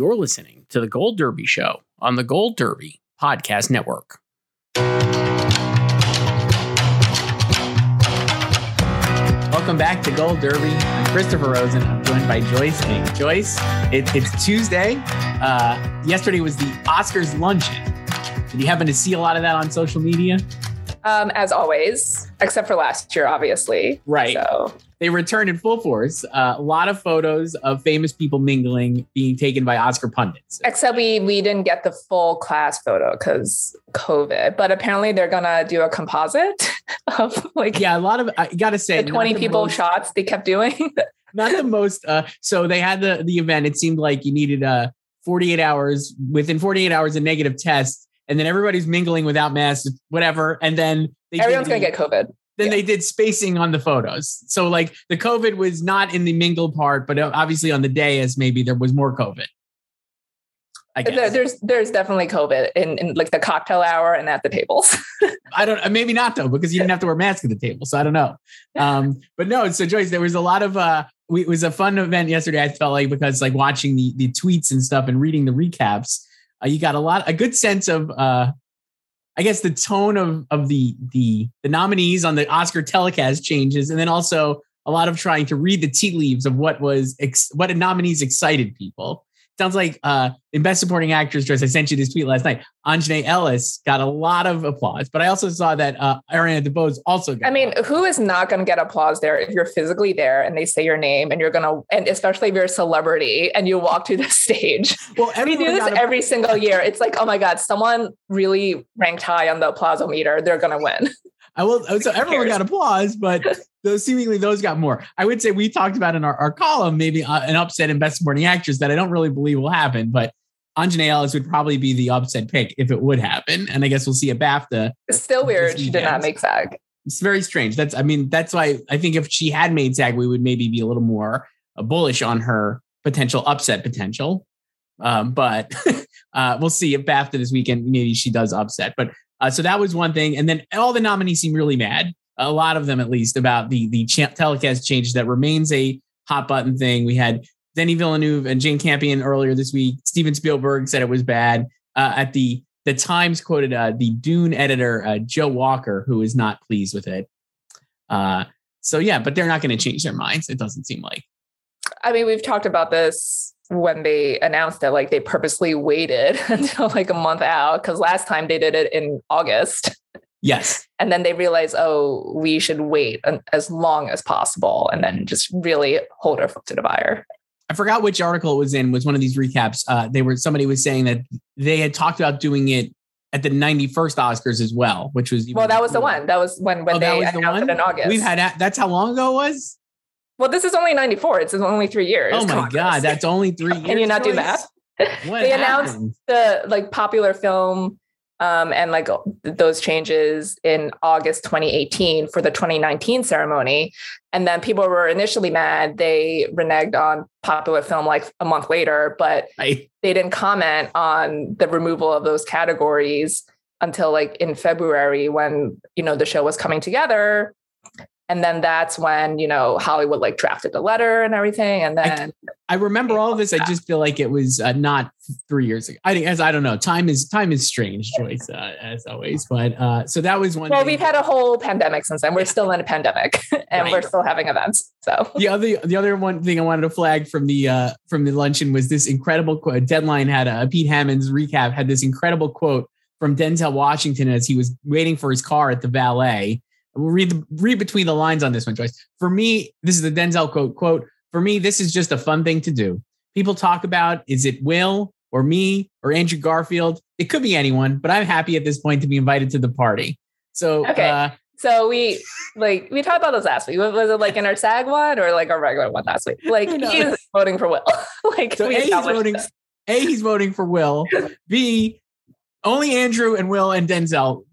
You're listening to the Gold Derby Show on the Gold Derby Podcast Network. Welcome back to Gold Derby. I'm Christopher Rosen. I'm joined by Joyce King. Joyce, it, it's Tuesday. Uh, yesterday was the Oscars luncheon. Did you happen to see a lot of that on social media? Um, as always, except for last year, obviously. Right. So they returned in full force. Uh, a lot of photos of famous people mingling being taken by Oscar pundits. Except we we didn't get the full class photo because COVID. But apparently they're gonna do a composite of like yeah, a lot of I gotta say the twenty the people most, shots they kept doing. not the most. Uh, so they had the the event. It seemed like you needed uh 48 hours within 48 hours a negative test and then everybody's mingling without masks, whatever. And then everyone's going to get COVID. Then yeah. they did spacing on the photos. So like the COVID was not in the mingle part, but obviously on the day as maybe there was more COVID. I guess. There's there's definitely COVID in, in like the cocktail hour and at the tables. I don't maybe not though because you didn't have to wear masks at the table, so I don't know. Um, but no, so Joyce, there was a lot of uh, we, it was a fun event yesterday. I felt like because like watching the the tweets and stuff and reading the recaps, uh, you got a lot a good sense of uh, I guess the tone of of the the the nominees on the Oscar telecast changes, and then also a lot of trying to read the tea leaves of what was ex- what nominees excited people sounds like uh, in Best Supporting Actress dress. I sent you this tweet last night. Aunjanue Ellis got a lot of applause, but I also saw that uh, Ariana DeBose also got. I mean, who is not going to get applause there if you're physically there and they say your name and you're going to, and especially if you're a celebrity and you walk to the stage. Well, we do this every single year. It's like, oh my God, someone really ranked high on the applause meter. They're going to win. I will. So everyone got applause, but those seemingly those got more. I would say we talked about in our, our column maybe uh, an upset in best supporting actress that I don't really believe will happen, but Aunjanue Ellis would probably be the upset pick if it would happen, and I guess we'll see a BAFTA. It's still weird she did not make SAG. It's very strange. That's I mean that's why I think if she had made SAG, we would maybe be a little more uh, bullish on her potential upset potential. Um, but uh, we'll see if BAFTA this weekend maybe she does upset. But uh, so that was one thing, and then all the nominees seem really mad a lot of them at least about the the telecast changes that remains a hot button thing. We had Denis Villeneuve and Jane Campion earlier this week. Steven Spielberg said it was bad. Uh, at the the Times quoted uh, the Dune editor uh, Joe Walker, who is not pleased with it. Uh, so yeah, but they're not going to change their minds. It doesn't seem like. I mean, we've talked about this when they announced that like they purposely waited until like a month out because last time they did it in August. Yes. And then they realized, oh, we should wait as long as possible and then just really hold our foot to the fire. I forgot which article it was in, was one of these recaps. Uh, they were somebody was saying that they had talked about doing it at the 91st Oscars as well, which was well, that was the one. That was when when oh, they announced the it in August. We've had that's how long ago it was. Well, this is only 94. It's only three years. Oh my Congress. god, that's only three years. Can you not choice? do that? they announced the like popular film um, and like those changes in August 2018 for the 2019 ceremony. And then people were initially mad. They reneged on popular film like a month later, but I... they didn't comment on the removal of those categories until like in February when, you know, the show was coming together. And then that's when you know Hollywood like drafted the letter and everything, and then I, I remember all of this. I just feel like it was uh, not three years ago. I think as I don't know, time is time is strange, Joyce, uh, as always. But uh, so that was one. Well, we've had a whole pandemic since then. We're still in a pandemic, and right. we're still having events. So the other the other one thing I wanted to flag from the uh, from the luncheon was this incredible quote. Deadline had a Pete Hammond's recap had this incredible quote from Denzel Washington as he was waiting for his car at the valet We'll read the, read between the lines on this one, Joyce. For me, this is the Denzel quote. Quote: For me, this is just a fun thing to do. People talk about is it Will or me or Andrew Garfield? It could be anyone, but I'm happy at this point to be invited to the party. So okay. Uh, so we like we talked about this last week. Was it like in our SAG one or like our regular one last week? Like he's voting for Will. like so A, he's voting. A, he's voting for Will. B, only Andrew and Will and Denzel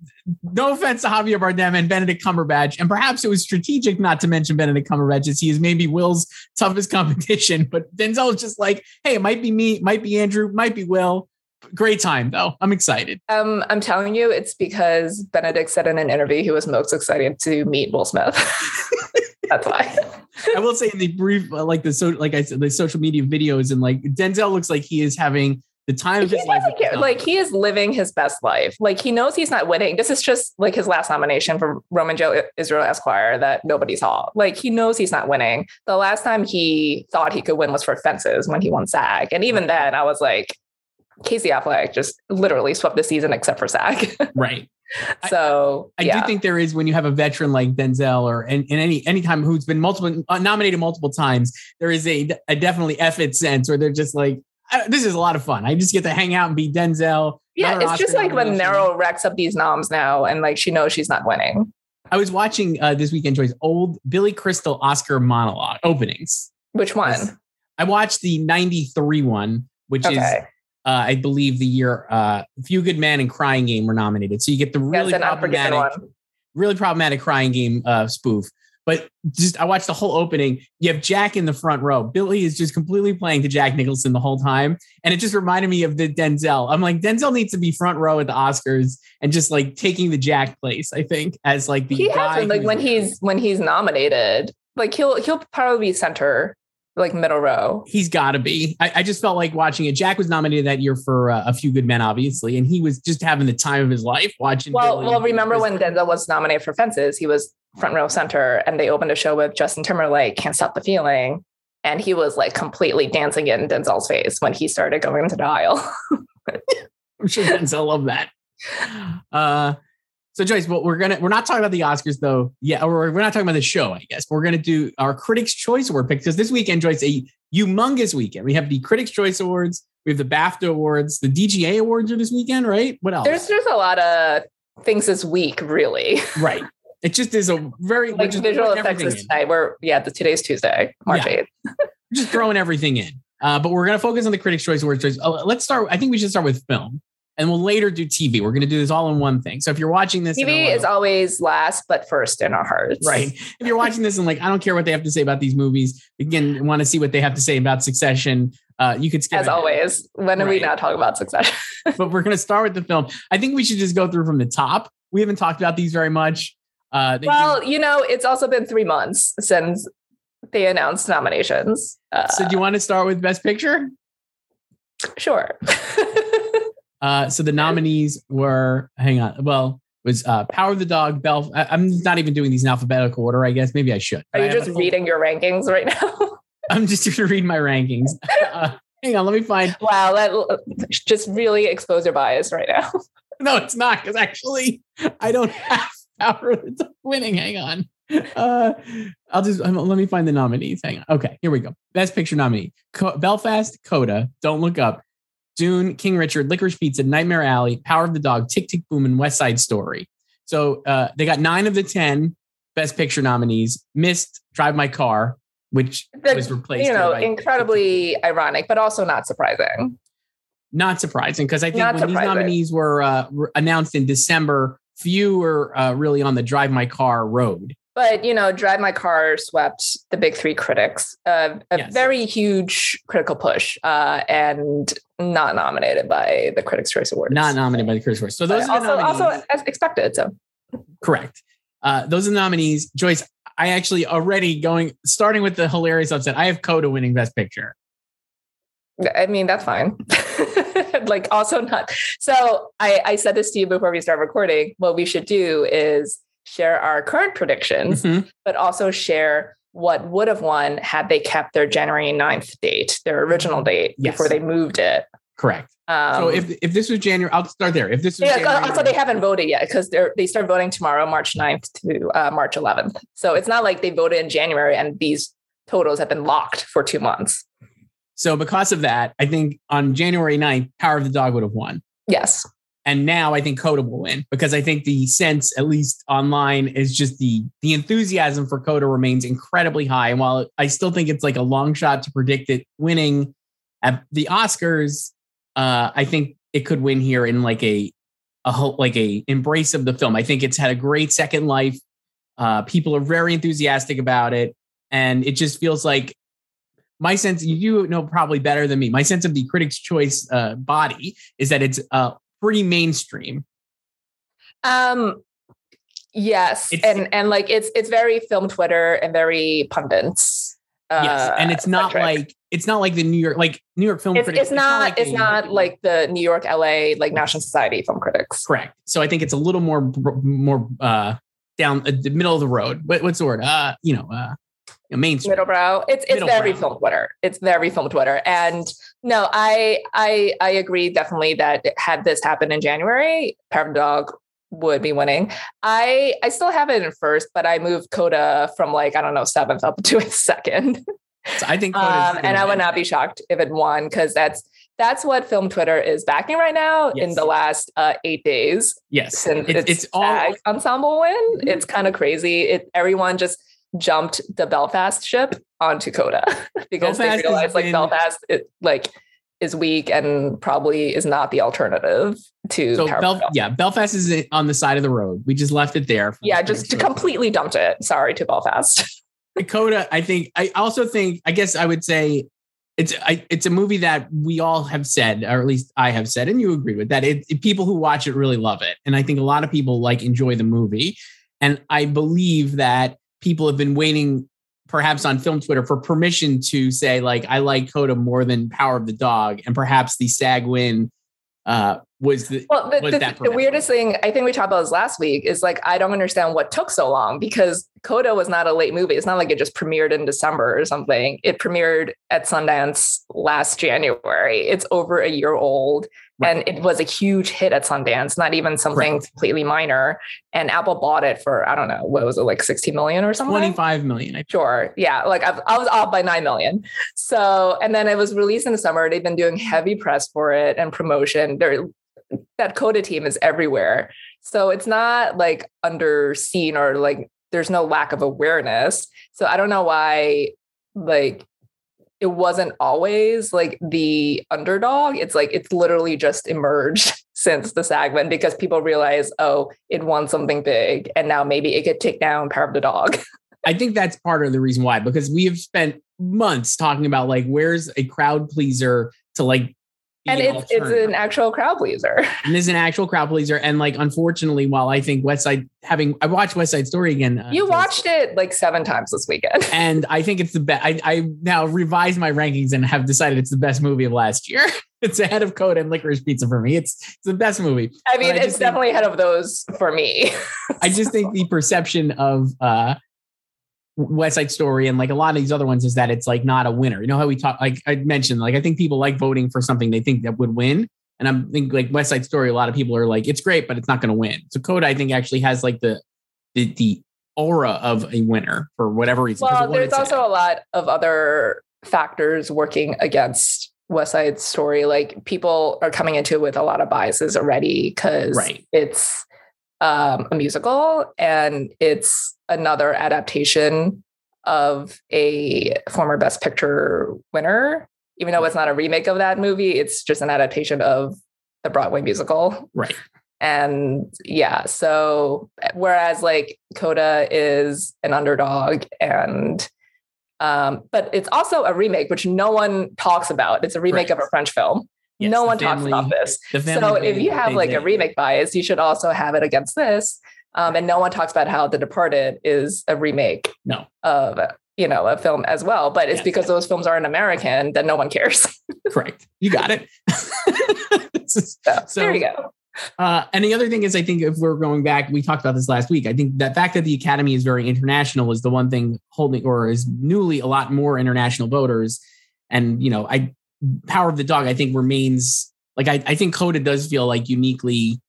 no offense to Javier Bardem and Benedict Cumberbatch, and perhaps it was strategic not to mention Benedict Cumberbatch as he is maybe Will's toughest competition. But Denzel is just like, hey, it might be me, might be Andrew, might be Will. Great time though. I'm excited. Um, I'm telling you, it's because Benedict said in an interview he was most excited to meet Will Smith. That's why. I will say in the brief, uh, like the so, like I said, the social media videos and like Denzel looks like he is having the time of his life. Like he is living his best life. Like he knows he's not winning. This is just like his last nomination for Roman J. Israel Esquire that nobody saw. Like he knows he's not winning. The last time he thought he could win was for Fences when he won SAG. And even then I was like, Casey Affleck just literally swept the season except for SAG. right. So I, I yeah. do think there is when you have a veteran like Denzel or in, in any any time who's been multiple uh, nominated multiple times, there is a, a definitely effort sense where they're just like, this is a lot of fun. I just get to hang out and be Denzel. Yeah, it's Oscar just like when Meryl racks up these noms now, and like she knows she's not winning. I was watching uh, this weekend, Joyce, old Billy Crystal Oscar monologue openings. Which one? I watched the '93 one, which okay. is, uh, I believe, the year uh, Few Good Men and Crying Game were nominated. So you get the really problematic, really problematic Crying Game uh, spoof. But just I watched the whole opening. You have Jack in the front row. Billy is just completely playing to Jack Nicholson the whole time. And it just reminded me of the Denzel. I'm like, Denzel needs to be front row at the Oscars and just like taking the Jack place, I think, as like the he. Has like when he's when he's nominated, like he'll he'll probably be center like middle row. He's got to be. I, I, just felt like watching it. Jack was nominated that year for uh, A Few Good Men, obviously, and he was just having the time of his life watching. Well, Billy. well, remember when Denzel was nominated for Fences? He was front row center, and they opened a show with Justin Timberlake, "Can't Stop the Feeling," and he was like completely dancing in Denzel's face when he started going into the aisle. I'm sure Denzel loved that. Uh, so Joyce, well, we're gonna we're not talking about the Oscars though. Yeah, or we're not talking about the show, I guess. We're gonna do our Critics' Choice Award pick because this weekend, Joyce, a humongous weekend. We have the Critics' Choice Awards, we have the BAFTA Awards, the DGA Awards are this weekend, right? What else? There's there's a lot of things this week, really. Right. It just is a very like visual effects is tonight. We're yeah, the, today's Tuesday, March. Yeah. just throwing everything in. Uh, but we're gonna focus on the Critics' Choice Awards. Uh, let's start. I think we should start with film and we'll later do TV. We're going to do this all in one thing. So if you're watching this, TV is always last, but first in our hearts. Right. If you're watching this and like, I don't care what they have to say about these movies. Again, want to see what they have to say about Succession. Uh, you could skip. As always, when are we not talking about Succession? but we're going to start with the film. I think we should just go through from the top. We haven't talked about these very much. Uh, well, you know, it's also been three months since they announced nominations. Uh, so do you want to start with Best Picture? Sure. Uh, so the nominees were, hang on, well, was uh, Power of the Dog, Belf. I, am not even doing these in alphabetical order. I guess maybe I should. Are you just reading your rankings right now? I'm just going to read my rankings. Uh, hang on, let me find. Wow, that just really expose your bias right now. no, it's not because actually I don't have Power of the Dog winning. Hang on. Uh, I'll just um, let me find the nominees. Hang on. Okay, here we go. Best Picture nominee: Co- Belfast, Coda, Don't Look Up, Dune, King Richard, Licorice Pizza, Nightmare Alley, Power of the Dog, Tick Tick Boom, and West Side Story. So uh, they got nine of the 10 Best Picture nominees, missed Drive My Car, which the, was replaced. You know, incredibly ironic, but also not surprising. Not surprising because I think not when surprising. these nominees were, uh, announced in December, few were uh, really on the Drive My Car road. But you know, Drive My Car swept the big three critics, uh, a yes. very huge critical push, uh, and not nominated by the Critics' Choice Awards. Not nominated by the Critics' Choice. So those but are also also as expected. So correct. Uh, those are the nominees. Joyce, I actually already going starting with the hilarious upset. I have Coda winning Best Picture. I mean, that's fine. like, also not. So, I, I said this to you before we start recording. What we should do is share our current predictions, mm-hmm. but also share what would have won had they kept their January 9th date, their original date, yes. before they moved it. Correct. Um, so if if this was January, I'll start there. If this was yeah, January, also they haven't voted yet because they're they start voting tomorrow, March 9th to uh, March 11th. So it's not like they voted in January and these totals have been locked for two months. So because of that, I think on January 9th, Power of the Dog would have won. Yes. And now I think Coda will win because I think the sense, at least online, is just the the enthusiasm for Coda remains incredibly high. And while I still think it's like a long shot to predict it winning at the Oscars, uh, I think it could win here in like a a like a embrace of the film. I think it's had a great second life. Uh, people are very enthusiastic about it, and it just feels like my sense. You know probably better than me. My sense of the Critics' Choice uh, body is that it's uh, pretty mainstream. Um, yes, it's, and and like it's it's very film Twitter and very pundits. Uh, yes, and it's not centric. like it's not like the New York like New York film it's, critics. It's, it's not, like it's not like the New York, LA, like National Society film critics. Correct. So I think it's a little more more uh down uh, the middle of the road. What, what's the word? Uh, you know, uh mainstream middlebrow it's it's middle very brow. film twitter it's very film twitter and no i i i agree definitely that had this happened in january power dog would be winning i i still have it in first but i moved coda from like i don't know seventh up to second so i think um, and i would not be shocked if it won because that's that's what film Twitter is backing right now yes. in the last uh, eight days. Yes, since it's, it's, it's all ensemble win. Mm-hmm. It's kind of crazy. It everyone just jumped the Belfast ship onto Coda because Belfast they realized like Belfast it like is weak and probably is not the alternative to so Bel- yeah Belfast is on the side of the road we just left it there yeah just to completely dumped it sorry to Belfast Coda I think I also think I guess I would say it's I, it's a movie that we all have said, or at least I have said, and you agree with that. It, it, people who watch it really love it, and I think a lot of people like enjoy the movie. And I believe that people have been waiting perhaps on film Twitter for permission to say like I like Coda more than Power of the Dog, and perhaps the SAG win uh, was the well the, was the, the, weirdest thing I think we talked about this last week is like I don't understand what took so long because Coda was not a late movie. It's not like it just premiered in December or something. It premiered at Sundance last January. It's over a year old. Right. And it was a huge hit at Sundance, not even something right. completely minor. And Apple bought it for, I don't know, what was it, like 60 million or something? 25 million. Sure. Yeah. Like I, I was off by 9 million. So, and then it was released in the summer. They've been doing heavy press for it and promotion. They're, that Coda team is everywhere. So it's not like under seen or like there's no lack of awareness. So I don't know why like it wasn't always like the underdog. It's like it's literally just emerged since the Sagman because people realize, oh, it won something big, and now maybe it could take down Power of the Dog. I think that's part of the reason why, because we have spent months talking about like where's a crowd pleaser to like and it's it's an actual crowd pleaser. And it's an actual crowd pleaser. And like, unfortunately, while I think West Side having I watched West Side Story again. Uh, you watched it like seven times this weekend, and I think it's the best. I, I now revised my rankings and have decided it's the best movie of last year. it's ahead of Code and Licorice Pizza for me. It's it's the best movie. I mean, I it's definitely think, ahead of those for me. I just think the perception of uh West Side Story and like a lot of these other ones is that it's like not a winner. You know how we talk, like I mentioned, like I think people like voting for something they think that would win. And I'm think like West Side Story, a lot of people are like, it's great, but it's not going to win. So Coda, I think, actually has like the, the, the aura of a winner for whatever reason. Well, there's also a lot of other factors working against West Side Story. Like people are coming into it with a lot of biases already because right. it's um, a musical and it's another adaptation of a former Best Picture winner. Even though it's not a remake of that movie, it's just an adaptation of the Broadway musical. Right. And yeah, so whereas like Coda is an underdog and um, but it's also a remake, which no one talks about. It's a remake right. of a French film. Yes, no one family, talks about this. So if you have like a remake bias, you should also have it against this. Um, and no one talks about how The Departed is a remake no. of you know a film as well. But it's yes, because those films aren't American that no one cares. Correct. You got it. so, so, there you go. Uh, and the other thing is, I think if we're going back, we talked about this last week. I think that fact that the Academy is very international is the one thing holding, or is newly a lot more international voters. And you know, I Power of the Dog, I think remains like I, I think Coda does feel like uniquely.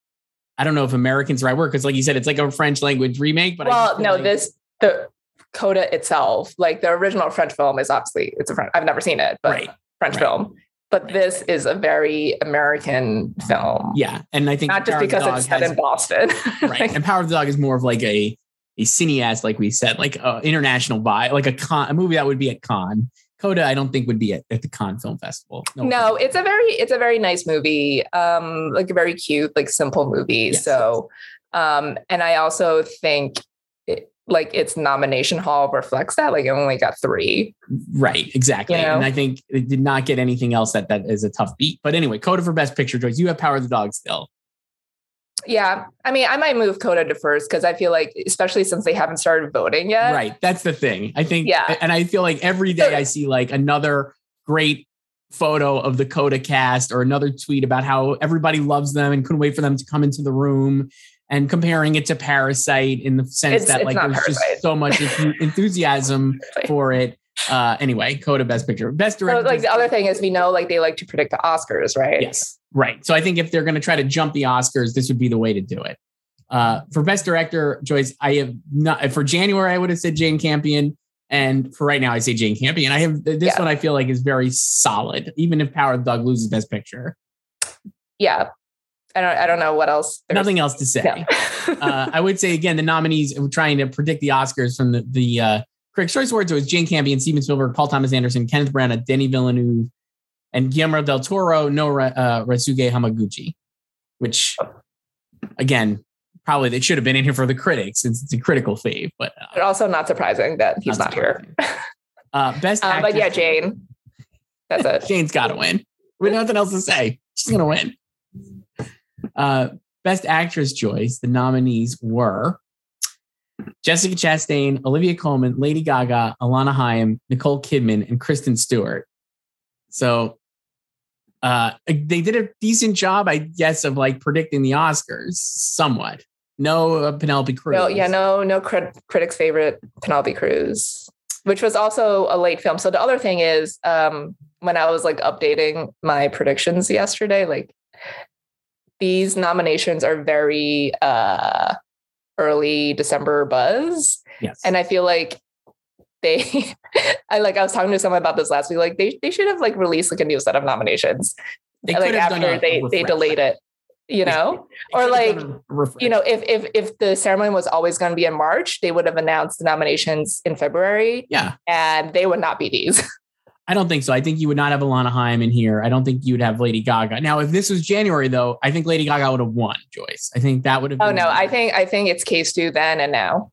I don't know if American's the right word because, like you said, it's like a French language remake. But well, no, like, this the Coda itself, like the original French film, is obviously it's a French. I've never seen it, but right. French right. film but this is a very American film. Yeah, and I think not just because it's set has, in Boston, right? and Power of the Dog is more of like a a cineast, like we said, like a international buy, like a con, a movie that would be at Cannes. Coda, I don't think would be at, at the Cannes Film Festival. No, no it's a very it's a very nice movie, um, like a very cute, like simple movie. Yes, so, um, and I also think it, like its nomination hall reflects that. Like it only got three. Right, exactly. You know? And I think it did not get anything else that that is a tough beat. But anyway, Coda for Best Picture, Joyce. You have Power of the Dog still. Yeah. I mean, I might move Coda to first because I feel like, especially since they haven't started voting yet. Right. That's the thing. I think, yeah. And I feel like every day I see like another great photo of the Coda cast or another tweet about how everybody loves them and couldn't wait for them to come into the room and comparing it to Parasite in the sense it's, that it's like there's Parasite. just so much enthusiasm for it. Uh, anyway, Coda Best Picture, Best Director. So, like the other thing is, we know like they like to predict the Oscars, right? Yes, right. So I think if they're going to try to jump the Oscars, this would be the way to do it. Uh, for Best Director, Joyce, I have not for January. I would have said Jane Campion, and for right now, I say Jane Campion. I have this yeah. one. I feel like is very solid, even if Power of the Dog loses Best Picture. Yeah, I don't I don't know what else. Nothing else to say. No. uh, I would say again the nominees. Trying to predict the Oscars from the the Critics' Choice Awards. It was Jane Campion, Steven Spielberg, Paul Thomas Anderson, Kenneth Branagh, Denis Villeneuve, and Guillermo del Toro, no uh, Ryusuke Hamaguchi. Which, again, probably they should have been in here for the critics since it's a critical fave. But, uh, but also not surprising that he's not, not here. uh, best, um, but yeah, Jane. That's it. Jane's got to win. We have nothing else to say. She's gonna win. Uh, Best Actress Joyce, the nominees were Jessica Chastain, Olivia Colman, Lady Gaga, Alana Haim, Nicole Kidman, and Kristen Stewart. So uh, they did a decent job, I guess, of like predicting the Oscars somewhat. No uh, Penelope Cruz. No, yeah, no, no crit- critics' favorite Penelope Cruz, which was also a late film. So the other thing is, um, when I was like updating my predictions yesterday, like these nominations are very uh, early December buzz. Yes. And I feel like they I like I was talking to someone about this last week. Like they they should have like released like a new set of nominations. They like after they they delayed it. You know? or like you know, if if if the ceremony was always going to be in March, they would have announced the nominations in February. Yeah. And they would not be these. I don't think so. I think you would not have Alana Haim in here. I don't think you would have Lady Gaga. Now, if this was January, though, I think Lady Gaga would have won, Joyce. I think that would have. Oh no, I think I think it's K-Stew then and now.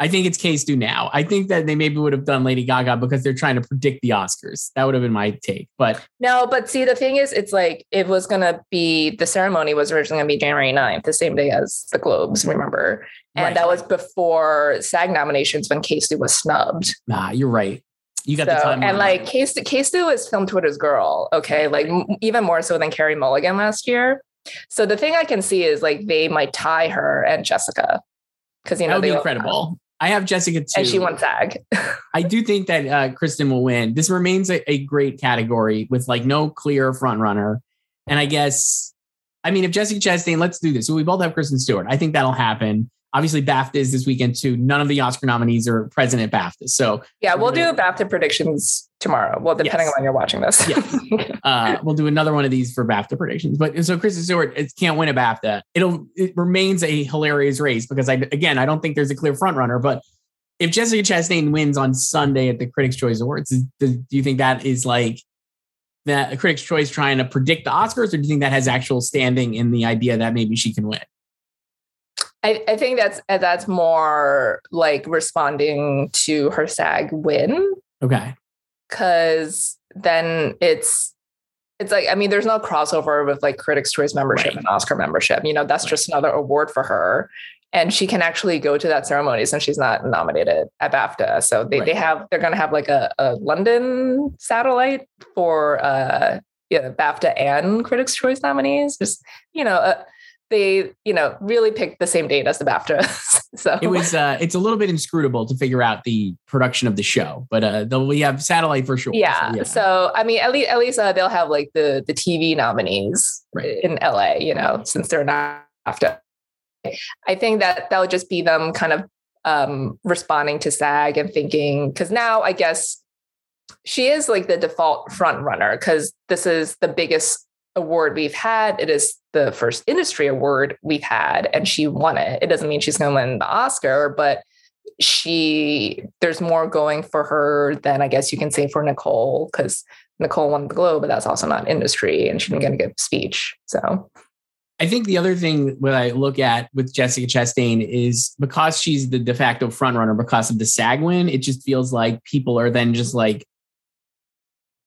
I think it's K-Stew now. I think that they maybe would have done Lady Gaga because they're trying to predict the Oscars. That would have been my take. But no, but see, the thing is, it's like it was going to be the ceremony was originally going to be January 9th, the same day as the Globes, remember? And right. that was before SAG nominations when Casey was snubbed. Nah, you're right. You got so, the time. And like Case Case is film Twitter's girl. Okay. Like even more so than Carey Mulligan last year. So the thing I can see is like they might tie her and Jessica. Cause you know, that would be incredible. I have Jessica too. And she won SAG. I do think that uh, Kristen will win. This remains a, a great category with like no clear front runner. And I guess, I mean, if Jessica Chastain, let's do this. So we both have Kristen Stewart. I think that'll happen. Obviously, BAFTA is this weekend too. None of the Oscar nominees are present at BAFTA. So yeah, we'll do BAFTA predictions tomorrow. Well, depending yes. on when you're watching this. yes. uh, we'll do another one of these for BAFTA predictions. But so Kristen Stewart it can't win a BAFTA. It'll it remains a hilarious race because I again I don't think there's a clear front runner. But if Jessica Chastain wins on Sunday at the Critics' Choice Awards, do, do you think that is like that Critics' Choice trying to predict the Oscars, or do you think that has actual standing in the idea that maybe she can win? I, I think that's uh, that's more like responding to her SAG win. Okay. Cause then it's it's like I mean, there's no crossover with like Critics' Choice membership right. and Oscar membership. You know, that's right. just another award for her, and she can actually go to that ceremony since she's not nominated at BAFTA. So they right. they have they're going to have like a, a London satellite for uh yeah BAFTA and Critics' Choice nominees. Just you know. Uh, they, you know, really picked the same date as the BAFTA. so it was, uh, it's a little bit inscrutable to figure out the production of the show, but uh, we have satellite for sure. Yeah. So, yeah. so I mean, at least, at least uh, they'll have like the the TV nominees right. in LA, you know, since they're not after. I think that that would just be them kind of um, responding to SAG and thinking, because now I guess she is like the default front runner because this is the biggest award we've had. It is the first industry award we've had, and she won it. It doesn't mean she's going to win the Oscar, but she there's more going for her than I guess you can say for Nicole because Nicole won the Globe, but that's also not industry, and she didn't get a good speech. So. I think the other thing when I look at with Jessica Chastain is because she's the de facto frontrunner because of the SAG win, it just feels like people are then just like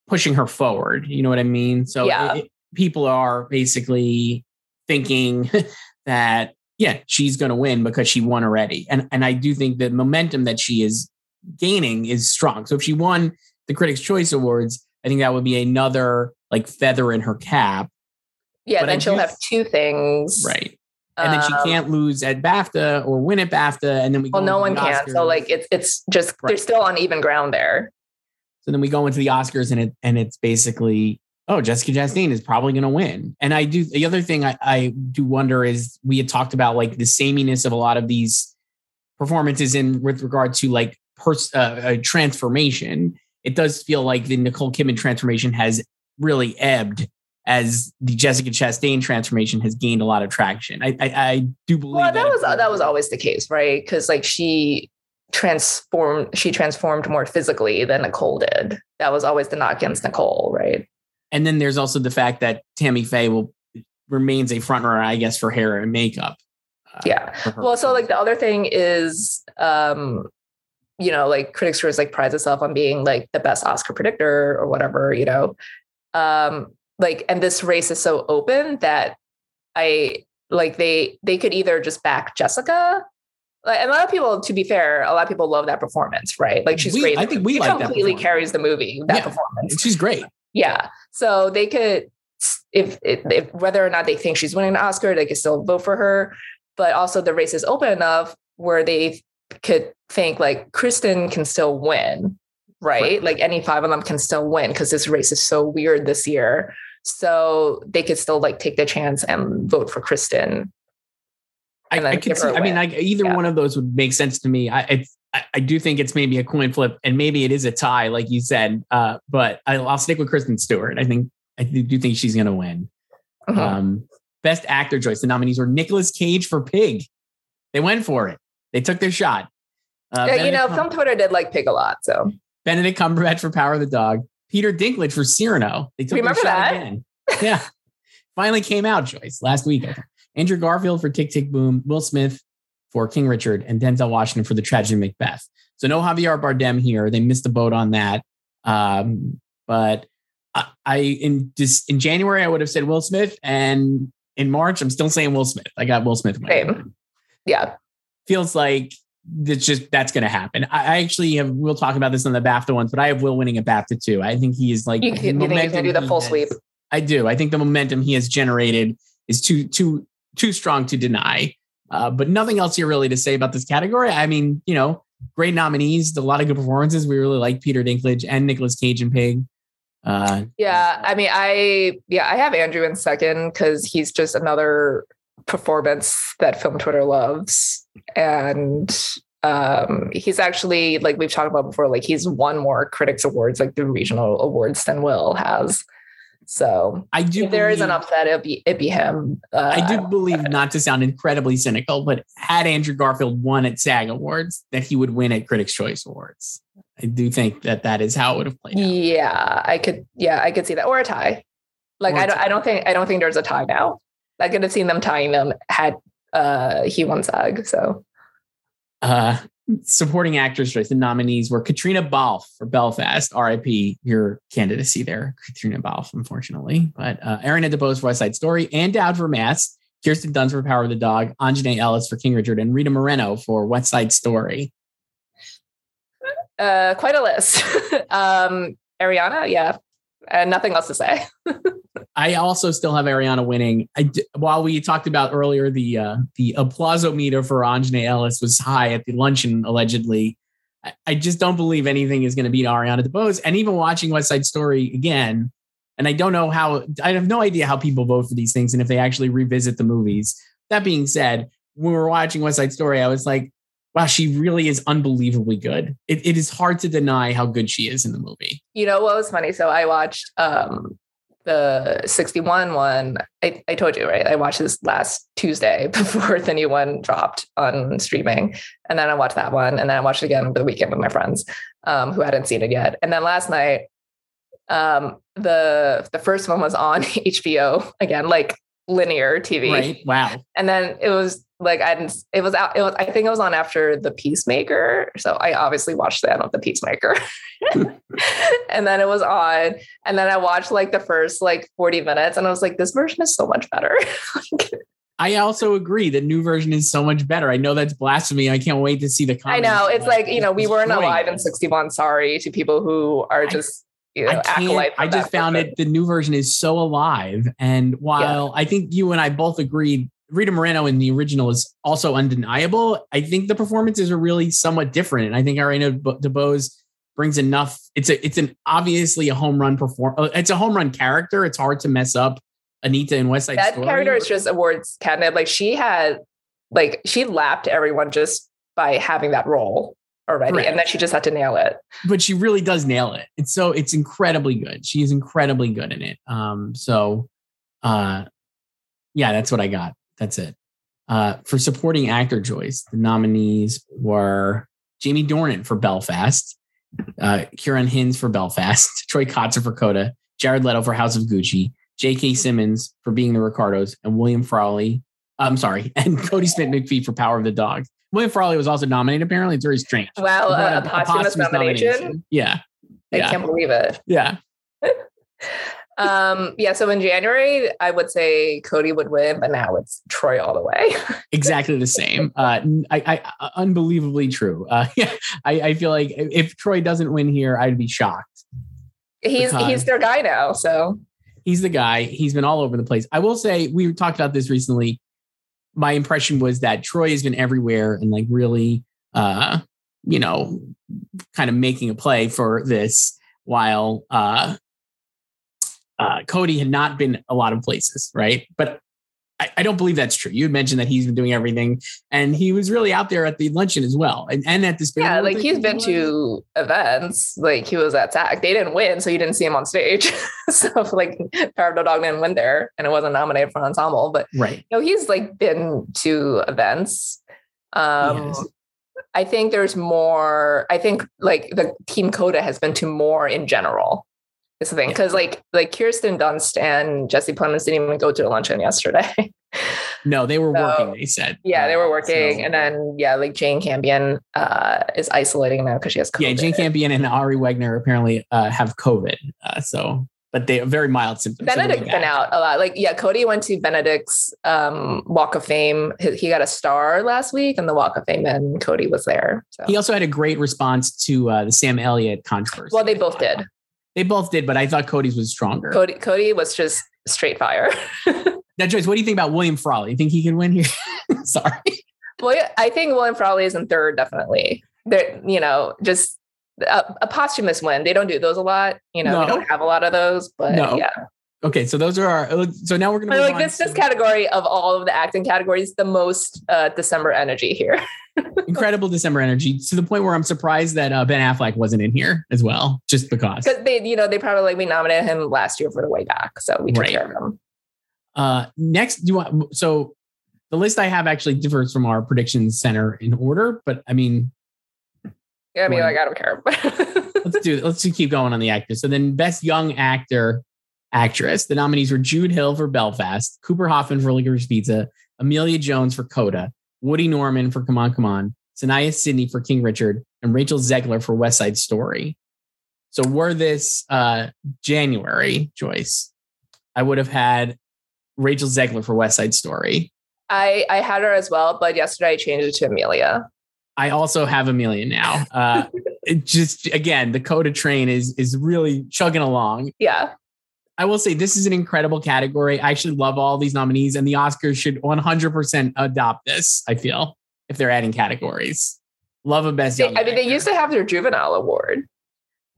pushing her forward. You know what I mean? So yeah. it, people are basically thinking that yeah, she's going to win because she won already. And and I do think the momentum that she is gaining is strong. So if she won the Critics Choice Awards, I think that would be another like feather in her cap. Yeah, but then she'll have two things. Right. And then she um, can't lose at BAFTA or win at BAFTA. And then we Well, no one can. So like it's it's just right. they're still on even ground there. So then we go into the Oscars and it and it's basically oh, Jessica Chastain is probably going to win. And I do. The other thing I, I do wonder is we had talked about like the sameness of a lot of these performances in with regard to like pers- uh, a transformation. It does feel like the Nicole Kidman transformation has really ebbed as the Jessica Chastain transformation has gained a lot of traction. I, I, I do believe well, that, that was that was always the case, right? Because like she transformed, she transformed more physically than Nicole did. That was always the knock against Nicole, right? And then there's also the fact that Tammy Faye will remains a front runner, I guess, for hair and makeup. Uh, yeah. Well, so like the other thing is, um, you know, like Critics' Choice like prides itself on being like the best Oscar predictor or whatever, you know. Um, like, and this race is so open that I like they they could either just back Jessica. Like, and a lot of people, to be fair, a lot of people love that performance, right? Like she's we, great. I think we she like completely carries the movie. That yeah, performance. She's great. Yeah. So they could, if, if, if whether or not they think she's winning an Oscar, they could still vote for her. But also the race is open enough where they could think like Kristen can still win, right? right. Like any five of them can still win because this race is so weird this year. So they could still like take the chance and vote for Kristen. I, I could see. I mean, like either yeah. one of those would make sense to me. I, I, I, do think it's maybe a coin flip, and maybe it is a tie, like you said. Uh, but I, will stick with Kristen Stewart. I think I do think she's going to win. Uh-huh. Um, best actor Joyce. The nominees were Nicolas Cage for Pig. They went for it. They took their shot. Uh, yeah, you know, Cum- film Twitter did like Pig a lot. So Benedict Cumberbatch for Power of the Dog. Peter Dinklage for Cyrano. They took Remember their shot that? again. yeah, finally came out. Joyce last week. Andrew Garfield for Tick Tick Boom. Will Smith for King Richard and Denzel Washington for the tragedy Macbeth. So no Javier Bardem here. They missed the boat on that. Um, but I, I in just in January I would have said Will Smith, and in March I'm still saying Will Smith. I got Will Smith. Same. Yeah. Feels like it's just that's going to happen. I, I, actually have. We'll talk about this on the BAFTA ones, but I have Will winning a BAFTA too. I think he is like. You, you think he's going to do the full has, sweep? I do. I think the momentum he has generated is too too too strong to deny. Uh, but nothing else here really to say about this category. I mean, you know, great nominees, a lot of good performances. We really like Peter Dinklage and Nicolas Cage and Pig. Uh, yeah, I mean, I yeah, I have Andrew in second because he's just another performance that film Twitter loves, and um, he's actually like we've talked about before, like he's won more critics awards, like the regional awards, than Will has. So I do. If there is an upset, it'd be it be him. Uh, I do believe, not to sound incredibly cynical, but had Andrew Garfield won at SAG Awards, that he would win at Critics' Choice Awards. I do think that that is how it would have played. Out. Yeah, I could. Yeah, I could see that, or a tie. Like I don't. I don't think. I don't think there's a tie now. I could have seen them tying them had uh he won SAG. So. Uh, supporting actress Joyce, the nominees were Caitríona Balfe for Belfast, RIP, your candidacy there, Caitríona Balfe, unfortunately. But uh, Ariana DeBose for West Side Story, Ann Dowd for Mass, Kirsten Dunst for Power of the Dog, Aunjanue Ellis for King Richard, and Rita Moreno for West Side Story. Uh, quite a list. um, Ariana, yeah, and nothing else to say. I also still have Ariana winning. I, while we talked about earlier, the uh, the applauso meter for Aunjanue Ellis was high at the luncheon, allegedly. I, I just don't believe anything is going to beat Ariana DeBose. And even watching West Side Story again, and I don't know how, I have no idea how people vote for these things and if they actually revisit the movies. That being said, when we were watching West Side Story, I was like, wow, she really is unbelievably good. It, it is hard to deny how good she is in the movie. You know what was funny? So I watched um, the 61 one. I, I told you, right? I watched this last Tuesday before the new one dropped on streaming. And then I watched that one. And then I watched it again over the weekend with my friends um, who hadn't seen it yet. And then last night, um, the the first one was on HBO again, like linear TV. Right. Wow. And then it was like I didn't. It was out. It was, I think it was on after the Peacemaker, so I obviously watched that of the Peacemaker, and then it was on, and then I watched like the first like forty minutes, and I was like, this version is so much better. I also agree that new version is so much better. I know that's blasphemy. I can't wait to see the. I know it's like you know we weren't alive in sixty one. Sorry to people who are just. I, you know, I, I just found it the new version is so alive. And while yeah. I think you and I both agreed Rita Moreno in the original is also undeniable. I think the performances are really somewhat different, and I think Ariana DeBose brings enough. It's a it's an obviously a home run perform. Uh, it's a home run character. It's hard to mess up Anita in West Side that Story. character is just awards catnip. Like she had, like she lapped everyone just by having that role already, Correct. and then she just had to nail it. But she really does nail it. It's so it's incredibly good. She is incredibly good in it. Um. So, uh, yeah, that's what I got. That's it. Uh, for supporting actor Joyce, the nominees were Jamie Dornan for Belfast, uh, Ciarán Hinds for Belfast, Troy Kotsur for Coda, Jared Leto for House of Gucci, J.K. Simmons for Being the Ricardos, and William Frawley. I'm sorry, and Kodi Smit-McPhee for Power of the Dog. William Frawley was also nominated. Apparently, it's very strange. Wow, uh, a, a, posthumous, posthumous nomination. nomination. Yeah, I yeah. can't believe it. Yeah. Um, yeah, so in January, I would say Kodi would win, but now it's Troy all the way. exactly the same. Uh, I, I uh, unbelievably true. Uh, yeah, I, I feel like if Troy doesn't win here, I'd be shocked. He's he's their guy now, so he's the guy. He's been all over the place. I will say we talked about this recently. My impression was that Troy has been everywhere and like really, uh, you know, kind of making a play for this while uh uh, Kodi had not been a lot of places, right? But I, I, don't believe that's true. You had mentioned that he's been doing everything, and he was really out there at the luncheon as well, and, and at this. Yeah, like he's been to events. Like he was at SAG. They didn't win, so you didn't see him on stage. so like Power of the Dog didn't win there, and it wasn't nominated for an ensemble. But right, you know, he's like been to events. Um, yes. I think there's more. I think like the team Coda has been to more in general is the thing because like like Kirsten Dunst and Jesse Plemons didn't even go to a luncheon yesterday. no, they were so, working. They said, yeah, they were working, so, and then yeah, like Jane Campion uh, is isolating now because she has COVID. Yeah, Jane Campion and Ari Wegner apparently uh, have COVID. Uh, so, but they have very mild symptoms. Benedict so been out a lot. Like yeah, Kodi went to Benedict's um, Walk of Fame. He, he, got a star last week in the Walk of Fame, and Kodi was there. So. He also had a great response to uh, the Sam Elliott controversy. Well, they both did. They both did, but I thought Kodi's was stronger. Cody, Kodi was just straight fire. now, Joyce, what do you think about William Frawley? You think he can win here? Sorry. Well, I think William Frawley is in third, definitely. There, you know, just a, a, posthumous win. They don't do those a lot. You know, no. we don't have a lot of those, but no. yeah. Okay, so those are our. So now we're gonna like this. This category of all of the acting categories, the most uh, December energy here. Incredible December energy to the point where I'm surprised that uh, Ben Affleck wasn't in here as well, just because. Because they, you know, they probably like we nominated him last year for the way back, so we took right. care of him. Uh, next, do you want so the list I have actually differs from our predictions center in order, but I mean, yeah, I mean, like I don't care. let's do. Let's keep going on the actors. So then, best young actor actress. The nominees were Jude Hill for Belfast, Cooper Hoffman for Licorice Pizza, Amelia Jones for Coda, Woody Norman for Come On Come On, Saniyya Sidney for King Richard, and Rachel Zegler for West Side Story. So were this uh, January, Joyce, I would have had Rachel Zegler for West Side Story. I I had her as well, but yesterday I changed it to Amelia. I also have Amelia now. Uh, it just again, the Coda train is is really chugging along. Yeah. I will say this is an incredible category. I actually love all these nominees, and the Oscars should 100% adopt this. I feel if they're adding categories, love a best. They, I mean, they used to have their juvenile award.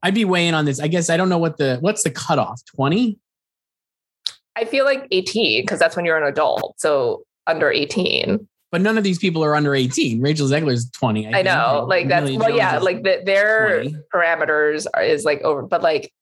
I'd be weighing on this. I guess I don't know what the what's the cutoff. 20. I feel like 18 because that's when you're an adult. So under 18. But none of these people are under 18. Rachel Zegler's 20. I, I know. Like that's well, yeah, like the, their 20. parameters are, is like over, but like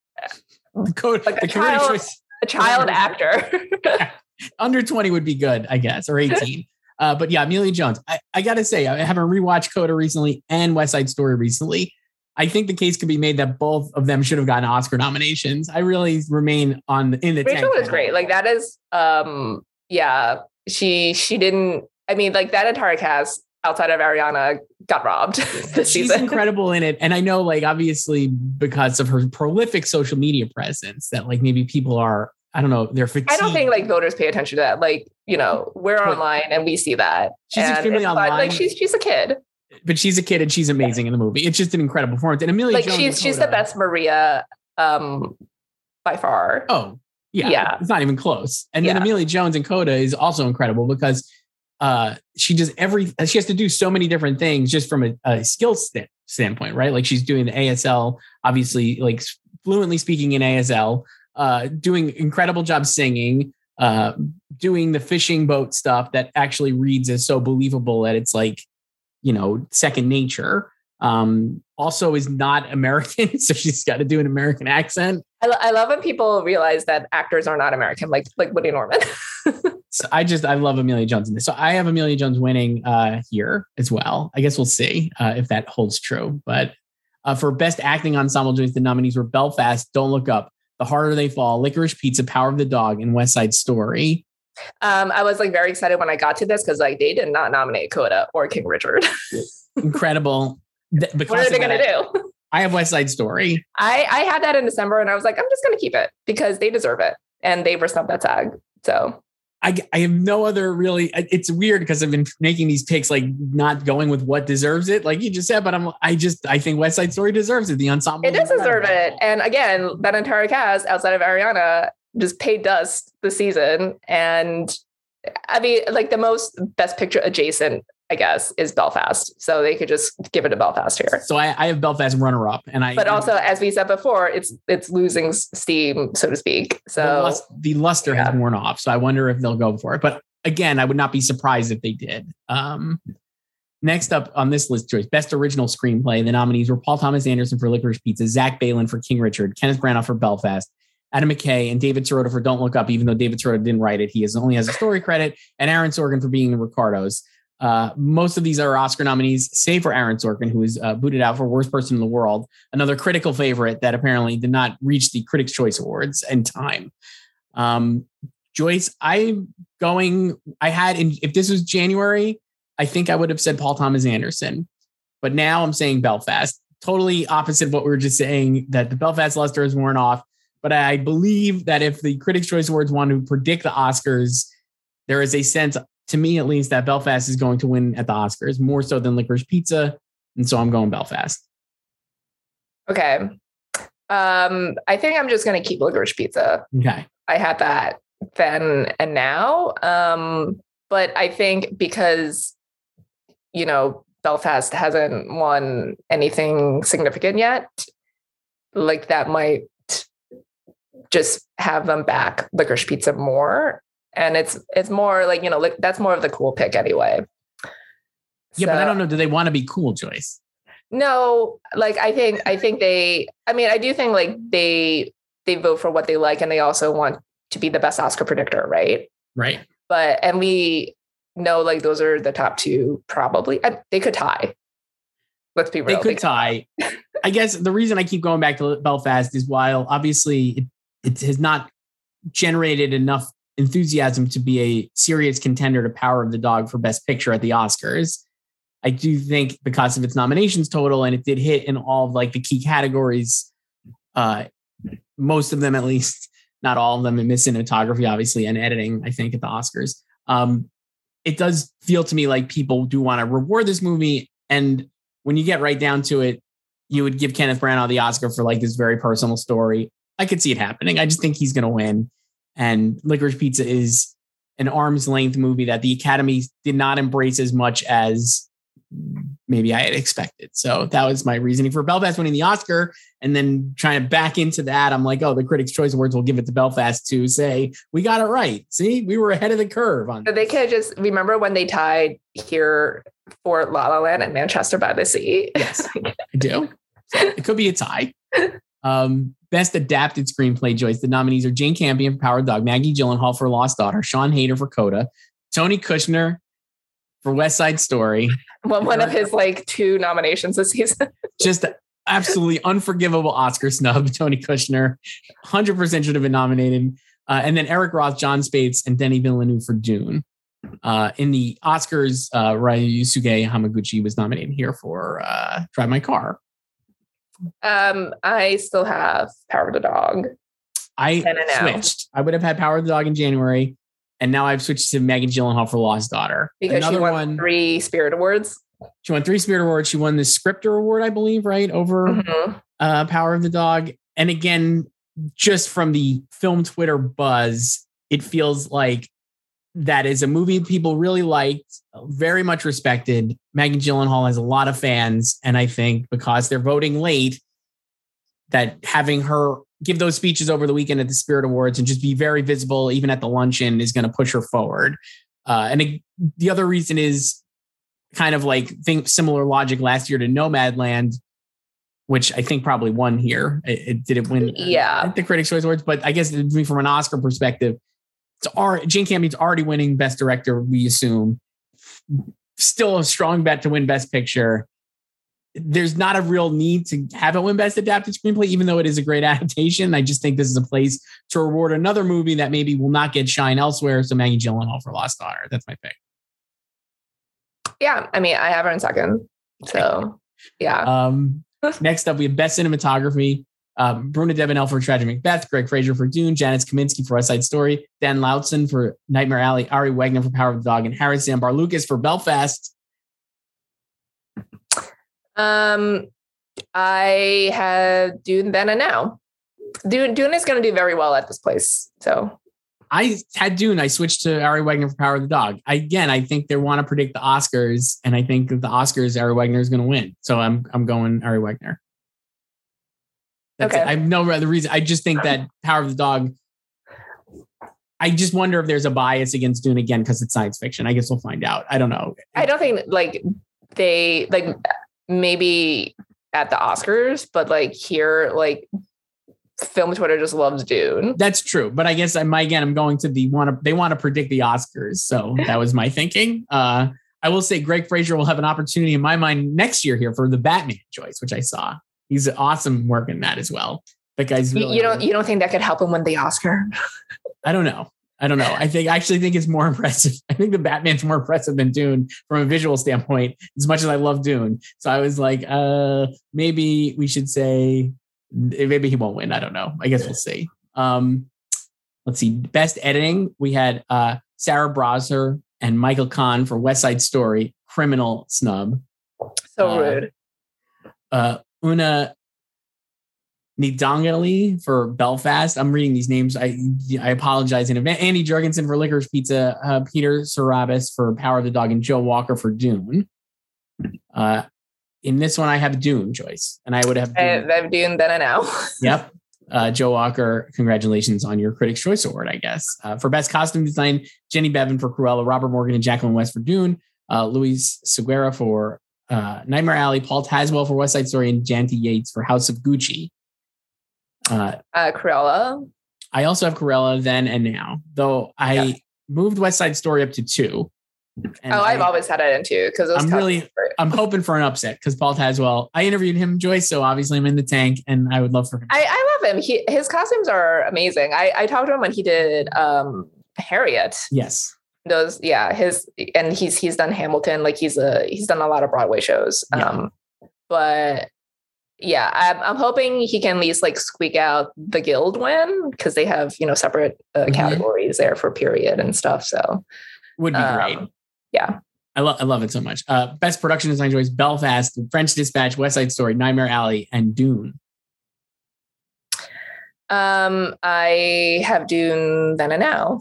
the code, like a, child, a child actor. under 20 would be good, I guess, or 18. Uh, but yeah, Emilia Jones. I, I got to say, I haven't rewatched Coda recently and West Side Story recently. I think the case could be made that both of them should have gotten Oscar nominations. I really remain on in the. Rachel was great. Like that is, um, yeah. She she didn't. I mean, like that entire cast outside of Ariana got robbed this She's season. incredible in it, and I know, like, obviously because of her prolific social media presence, that like maybe people are. I don't know. They're fatigued. I don't think like voters pay attention to that. Like, you know, we're but online and we see that. She's extremely online. Like she's she's a kid but she's a kid and she's amazing in the movie. It's just an incredible performance. And Emilia, like Jones she's she's the best Maria um, by far. Oh yeah, yeah, it's not even close. And then Emilia Jones and Coda is also incredible because uh, she does every she has to do so many different things just from a, a skill st- standpoint, right? Like she's doing the ASL, obviously, like fluently speaking in ASL, uh, doing incredible job singing, uh, doing the fishing boat stuff that actually reads as so believable that it's like you know second nature. Um also is not american so she's got to do an american accent. I, lo- I love when people realize that actors are not american like like woody norman so i just i love emilia jones in this so i have emilia jones winning uh here as well i guess we'll see uh, if that holds true but uh, for best acting ensemble Joyce the nominees were belfast don't look up the harder they fall licorice pizza power of the dog and west side story um, I was like very excited when I got to this because like they did not nominate Coda or King Richard. Incredible. Because what are they going to do? I have West Side Story. I I had that in December and I was like, I'm just going to keep it because they deserve it and they were snubbed that tag. So I, I have no other really. It's weird because I've been making these picks like not going with what deserves it, like you just said. But I'm I just I think West Side Story deserves it. The ensemble it does deserve it. And again, that entire cast outside of Ariana just paid dust the season. And I mean, like the most best picture adjacent, I guess, is Belfast. So they could just give it to Belfast here. So I, I have Belfast runner up, and I. But also, as we said before, it's it's losing steam, so to speak. So the, lust, the luster yeah. has worn off. So I wonder if they'll go for it. But again, I would not be surprised if they did. Um, Next up on this list, Joyce, best original screenplay. The nominees were Paul Thomas Anderson for Licorice Pizza, Zach Baylin for King Richard, Kenneth Branagh for Belfast, Adam McKay and David Sirota for Don't Look Up, even though David Sirota didn't write it. He is, only has a story credit, and Aaron Sorkin for being the Ricardos. Uh, most of these are Oscar nominees, save for Aaron Sorkin, who was uh, booted out for Worst Person in the World, another critical favorite that apparently did not reach the Critics' Choice Awards in time. Um, Joyce, I'm going. I had, in, if this was January, I think I would have said Paul Thomas Anderson, but now I'm saying Belfast. Totally opposite of what we were just saying that the Belfast luster has worn off. But I believe that if the Critics' Choice Awards want to predict the Oscars, there is a sense, to me at least, that Belfast is going to win at the Oscars more so than Licorice Pizza. And so I'm going Belfast. Okay. Um, I think I'm just going to keep Licorice Pizza. Okay. I had that then and now. Um, but I think because, you know, Belfast hasn't won anything significant yet, like that might just have them back licorice pizza more and it's it's more like you know like that's more of the cool pick anyway. Yeah so, but i don't know. Do they want to be cool joyce? No like i think i think they i mean i do think like they they vote for what they like and they also want to be the best oscar predictor right? Right. But and we know like those are the top two probably I, they could tie. Let's be real they could tie. I guess the reason I keep going back to Belfast is while obviously it it has not generated enough enthusiasm to be a serious contender to Power of the Dog for Best Picture at the Oscars. I do think because of its nominations total and it did hit in all of like the key categories, uh, most of them at least, not all of them in Miss Cinematography, obviously, and editing, I think, at the Oscars. Um, it does feel to me like people do want to reward this movie. And when you get right down to it, you would give Kenneth Branagh the Oscar for like this very personal story. I could see it happening. I just think he's going to win. And Licorice Pizza is an arm's length movie that the Academy did not embrace as much as maybe I had expected. So that was my reasoning for Belfast winning the Oscar. And then trying to back into that, I'm like, oh, the Critics' Choice Awards will give it to Belfast to say, we got it right. See, we were ahead of the curve on so They could just remember when they tied here for La La Land and Manchester by the Sea. Yes, I do. So it could be a tie. Um, best adapted screenplay Joyce. The nominees are Jane Campion for Power Dog, Maggie Gyllenhaal for Lost Daughter, Siân Heder for Coda, Tony Kushner for West Side Story. Well, one of his like two nominations this season. Just absolutely unforgivable Oscar snub. Tony Kushner, 100% should have been nominated. Uh, and then Eric Roth, Jon Spaihts, and Denis Villeneuve for Dune. Uh, in the Oscars, uh, Ryusuke Hamaguchi was nominated here for uh, Drive My Car. Um, I still have Power of the Dog. I switched. I would have had Power of the Dog in January, and now I've switched to Megan Gyllenhaal for Lost Daughter. Because Another she won one, three Spirit Awards. She won three Spirit Awards. She won the Scripter Award, I believe, right over mm-hmm. uh, Power of the Dog. And again, just from the film Twitter buzz, it feels like that is a movie people really liked, very much respected. Megan Gyllenhaal has a lot of fans, and I think because they're voting late, that having her give those speeches over the weekend at the Spirit Awards and just be very visible, even at the luncheon, is going to push her forward. Uh, and it, the other reason is kind of like think similar logic last year to Nomadland, which I think probably won here. It, it did it win? Yeah, the Critics' Choice Awards, but I guess from an Oscar perspective, it's already, Jane Campion's already winning Best Director, we assume. Still a strong bet to win Best Picture. There's not a real need to have it win Best Adapted Screenplay, even though it is a great adaptation. I just think this is a place to reward another movie that maybe will not get shine elsewhere. So Maggie Gyllenhaal for Lost Daughter. That's my pick. Yeah, I mean, I have her in second. So yeah. Um, next up, we have Best Cinematography. Um, Bruno Delbonnel for Tragic Macbeth, Greig Fraser for Dune, Janusz Kaminski for West Side Story, Dan Laustsen for Nightmare Alley, Ari Wegner for Power of the Dog, and Haris Zambarloukos for Belfast. Um, I have Dune then and now. Dune, Dune is going to do very well at this place. So I had Dune. I switched to Ari Wegner for Power of the Dog. Again, I think they want to predict the Oscars, and I think that the Oscars, Ari Wegner is going to win. So I'm I'm going Ari Wegner. That's okay. It. I have no other reason. I just think that Power of the Dog. I just wonder if there's a bias against Dune again because it's science fiction. I guess we'll find out. I don't know. I don't think like they like maybe at the Oscars, but like here, like film Twitter just loves Dune. That's true, but I guess I'm again. I'm going to the want to. They want to predict the Oscars, so that was my thinking. Uh, I will say Greig Fraser will have an opportunity in my mind next year here for the Batman choice, which I saw he's awesome work in that as well. That guy's really you don't you don't think that could help him win the Oscar? I don't know. I don't know. I think I actually think it's more impressive. I think the Batman's more impressive than Dune from a visual standpoint, as much as I love Dune. So I was like, uh, maybe we should say maybe he won't win. I don't know. I guess we'll see. Um, let's see. Best editing, we had uh, Sarah Broshar and Michael Kahn for West Side Story, criminal snub. So uh, rude. Uh, Una Ndongali for Belfast. I'm reading these names. I I apologize in advance. Andy Jurgensen for Licorice Pizza, uh, Peter Sciberras for Power of the Dog, and Joe Walker for Dune. Uh, in this one, I have Dune Joyce, and I would have Dune. I have Dune then and now. yep. Uh, Joe Walker, congratulations on your Critics' Choice Award, I guess. Uh, for Best Costume Design, Jenny Beavan for Cruella, Robert Morgan and Jacqueline West for Dune, uh, Luis Sequeira for uh, Nightmare Alley, Paul Tazewell for West Side Story, and Janty Yates for House of Gucci. Uh, uh, Cruella. I also have Cruella then and now, though I yeah. moved West Side Story up to two. oh, I've I, always had it in two because I'm really I'm hoping for an upset because Paul Tazewell. I interviewed him, Joyce, so obviously I'm in the tank, and I would love for him. I, I love him. He his costumes are amazing. I I talked to him when he did um Harriet. Yes those yeah his and he's he's done hamilton like he's a he's done a lot of broadway shows yeah. um but yeah I'm, I'm hoping he can at least like squeak out the guild win because they have you know separate uh, mm-hmm. categories there for period and stuff so would be um, great yeah I, love I love it so much. Uh, best production design Joyce: Belfast, French Dispatch, West Side Story, Nightmare Alley, and Dune. Um, I have Dune then and now.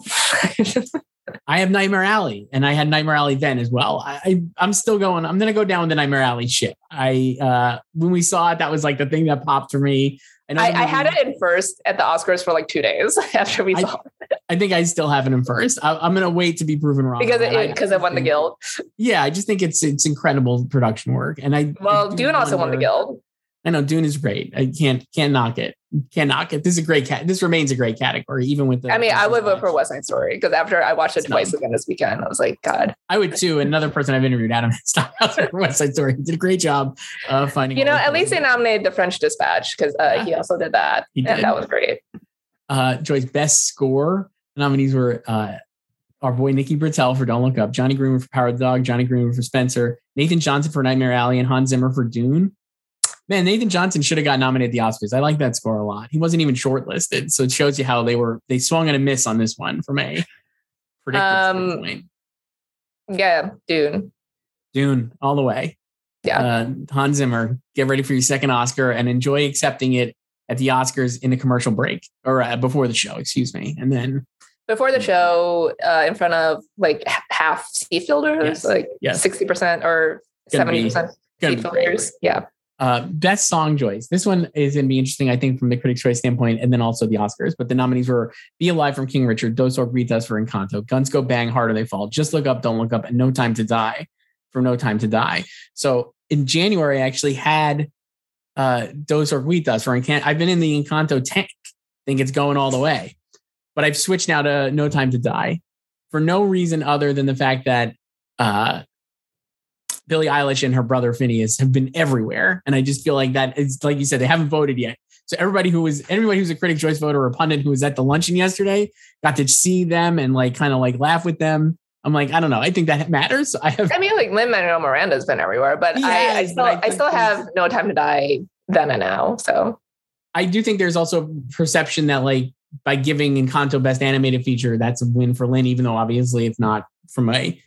I have Nightmare Alley, and I had Nightmare Alley then as well. I, I'm still going. I'm gonna go down the Nightmare Alley ship. I uh when we saw it, that was like the thing that popped for me. I, I, I had it in first at the Oscars for like two days after we saw I, it. I think I still have it in first. I, am gonna wait to be proven wrong because it because it won the Guild. Yeah, I just think it's it's incredible production work, and I well, Dune also won the Guild. I know Dune is great. I can't can't knock it. Can't knock it. This is a great cat. This remains a great category, even with the. I mean, I would vote for West Side Story because after I watched it twice again this weekend, I was like, God. I would too. Another person I've interviewed, Adam for West Side Story, he did a great job of finding. You know, at least they nominated The French Dispatch because uh, he also did that, did. and that was great. Uh, Joyce, best score nominees were uh, our boy Nikki Britell for Don't Look Up, Jonny Greenwood for Power the Dog, Jonny Greenwood for Spencer, Nathan Johnson for Nightmare Alley, and Hans Zimmer for Dune man, Nathan Johnson should have got nominated the Oscars. I like that score a lot. He wasn't even shortlisted, so it shows you how they were they swung and a miss on this one from a predictive um, standpoint. Yeah, Dune. Dune, all the way. Yeah. Uh, Hans Zimmer, get ready for your second Oscar and enjoy accepting it at the Oscars in the commercial break or uh, before the show, excuse me, and then before the show, uh, in front of like half seat fielders, yes. like sixty percent or seventy percent seat fielders. Yeah. Uh, best song Joyce. This one is going to be interesting, I think, from the Critics' Choice standpoint, and then also the Oscars. But the nominees were "Be Alive" from King Richard, "Dos Oruguitas" for Encanto, "Guns Go Bang, Harder They Fall," "Just Look Up, Don't Look Up," and "No Time to Die" for "No Time to Die." So in January, I actually had uh, "Dos Oruguitas" for Encanto. I've been in the Encanto tank. I think it's going all the way, but I've switched now to "No Time to Die" for no reason other than the fact that uh, Billie Eilish and her brother Finneas have been everywhere. And I just feel like that is like you said, they haven't voted yet. So everybody who was everybody who's a critic choice voter or a pundit who was at the luncheon yesterday got to see them and like kind of like laugh with them. I'm like, I don't know. I think that matters. I have I mean, like Lin Manuel Miranda's been everywhere, but yeah, I, I, still I, I still have no time to die then and now. So I do think there's also perception that like by giving Encanto best animated feature, that's a win for Lin, even though obviously it's not from a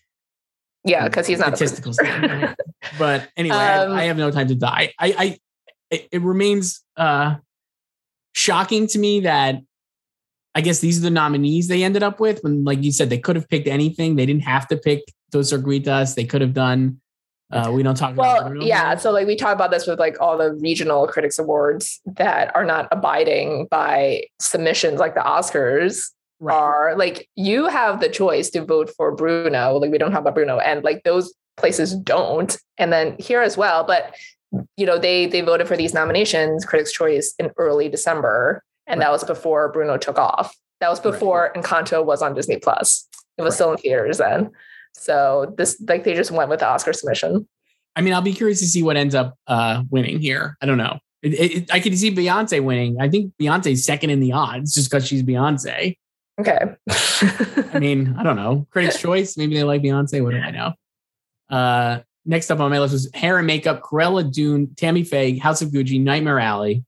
yeah, because he's not statistical. but anyway, um, I, I, have no time to die. I, I it, it remains uh, shocking to me that I guess these are the nominees they ended up with. When, like you said, they could have picked anything. They didn't have to pick Dos Oruguitas. They could have done. Uh, we don't talk well, about. Well, yeah. So like we talk about this with like all the regional critics awards that are not abiding by submissions, like the Oscars right. are like you have the choice to vote for Bruno. Like we don't have a Bruno, and like those places don't. And then here as well, but you know they they voted for these nominations, Critics' Choice, in early December, and right. that was before Bruno took off. That was before right. Encanto was on Disney Plus. It was still in theaters then. So this like they just went with the Oscar submission. I mean, I'll be curious to see what ends up uh, winning here. I don't know. It, it, I could see Beyonce winning. I think Beyonce's second in the odds just because she's Beyonce. Okay. I mean, I don't know. Critics' Choice. Maybe they like Beyonce. What do I know? Uh, next up on my list was hair and makeup, Cruella Dune, Tammy Faye, House of Gucci, Nightmare Alley.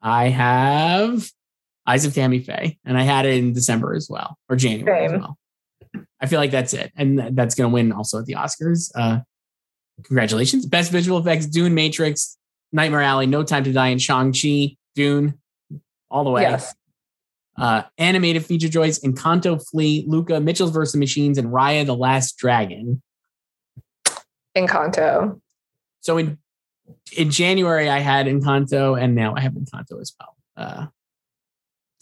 I have Eyes of Tammy Faye, and I had it in December as well, or January Same. as well. I feel like that's it. And that's going to win also at the Oscars. Uh, congratulations. Best visual effects, Dune, Matrix, Nightmare Alley, No Time to Die, and Shang-Chi, Dune, all the way. Yes uh, animated feature choice, Encanto, Flee, Luca, Mitchell's vs. Machines, and Raya the Last Dragon. Encanto. So in in January, I had Encanto, and now I have Encanto as well. Uh,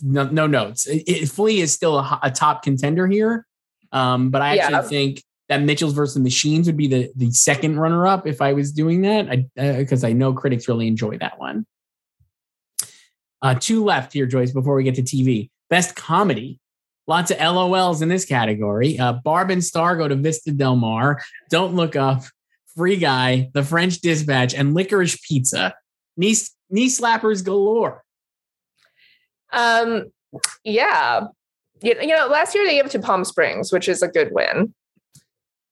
no, no notes. It, it, Flee is still a, a top contender here, um, but I actually yeah. think that Mitchell's versus Machines would be the the second runner up if I was doing that, because I, uh, I know critics really enjoy that one. Uh, two left here, Joyce, before we get to TV. Best comedy. Lots of LOLs in this category. Uh, Barb and Star go to Vista Del Mar. Don't Look Up. Free Guy. The French Dispatch. And Licorice Pizza. Knee, knee slappers galore. Um, yeah. you know, last year they gave it to Palm Springs, which is a good win.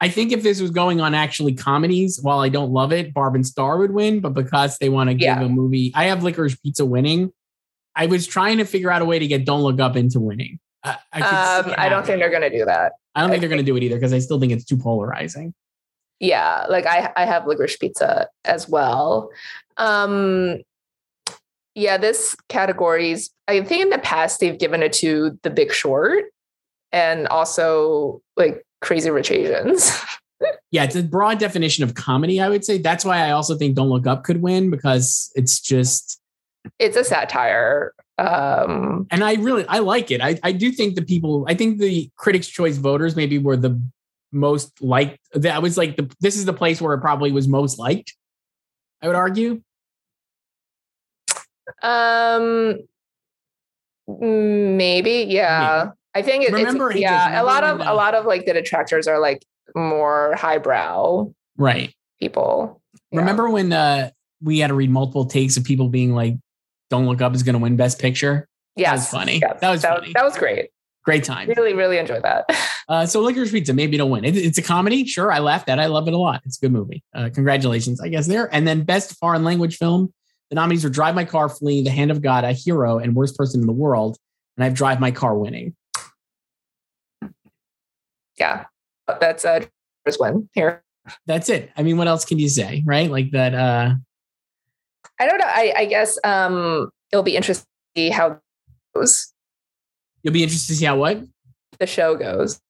I think if this was going on actually comedies, while I don't love it, Barb and Star would win. But because they want to give yeah. a movie, I have Licorice Pizza winning. I was trying to figure out a way to get Don't Look Up into winning. I, I, um, I don't think they're going to do that. I don't think I they're going to do it either because I still think it's too polarizing. Yeah, like I I have licorice pizza as well. Um, yeah, this categories. I think in the past they've given it to The Big Short, and also like Crazy Rich Asians. yeah, it's a broad definition of comedy, I would say. That's why I also think Don't Look Up could win because it's just it's a satire. Um and I really I like it. I, I do think the people I think the critics' choice voters maybe were the most liked that was like the this is the place where it probably was most liked, I would argue. Um maybe, yeah. I think it, remember, it's yeah, a lot of a lot of like the detractors are like more highbrow, right? People. Yeah. Remember when uh we had to read multiple takes of people being like, "Don't look up" is going to win Best Picture. Yeah, that was funny. Yes. That was that, funny. That was great. Great time. Really, really enjoyed that. Uh, so Licorice Pizza, maybe it'll win. It, it's a comedy. Sure, I laughed at. I love it a lot. It's a good movie. Uh, congratulations, I guess there. And then Best Foreign Language Film. The nominees are Drive My Car, Flee, The Hand of God, A Hero, and Worst Person in the World. And I have Drive My Car winning yeah, that's a first one here. That's it. I mean, what else can you say, right? Like that. uh I don't know. I, I guess um it'll be interesting to see how it goes. You'll be interested to see how what the show goes.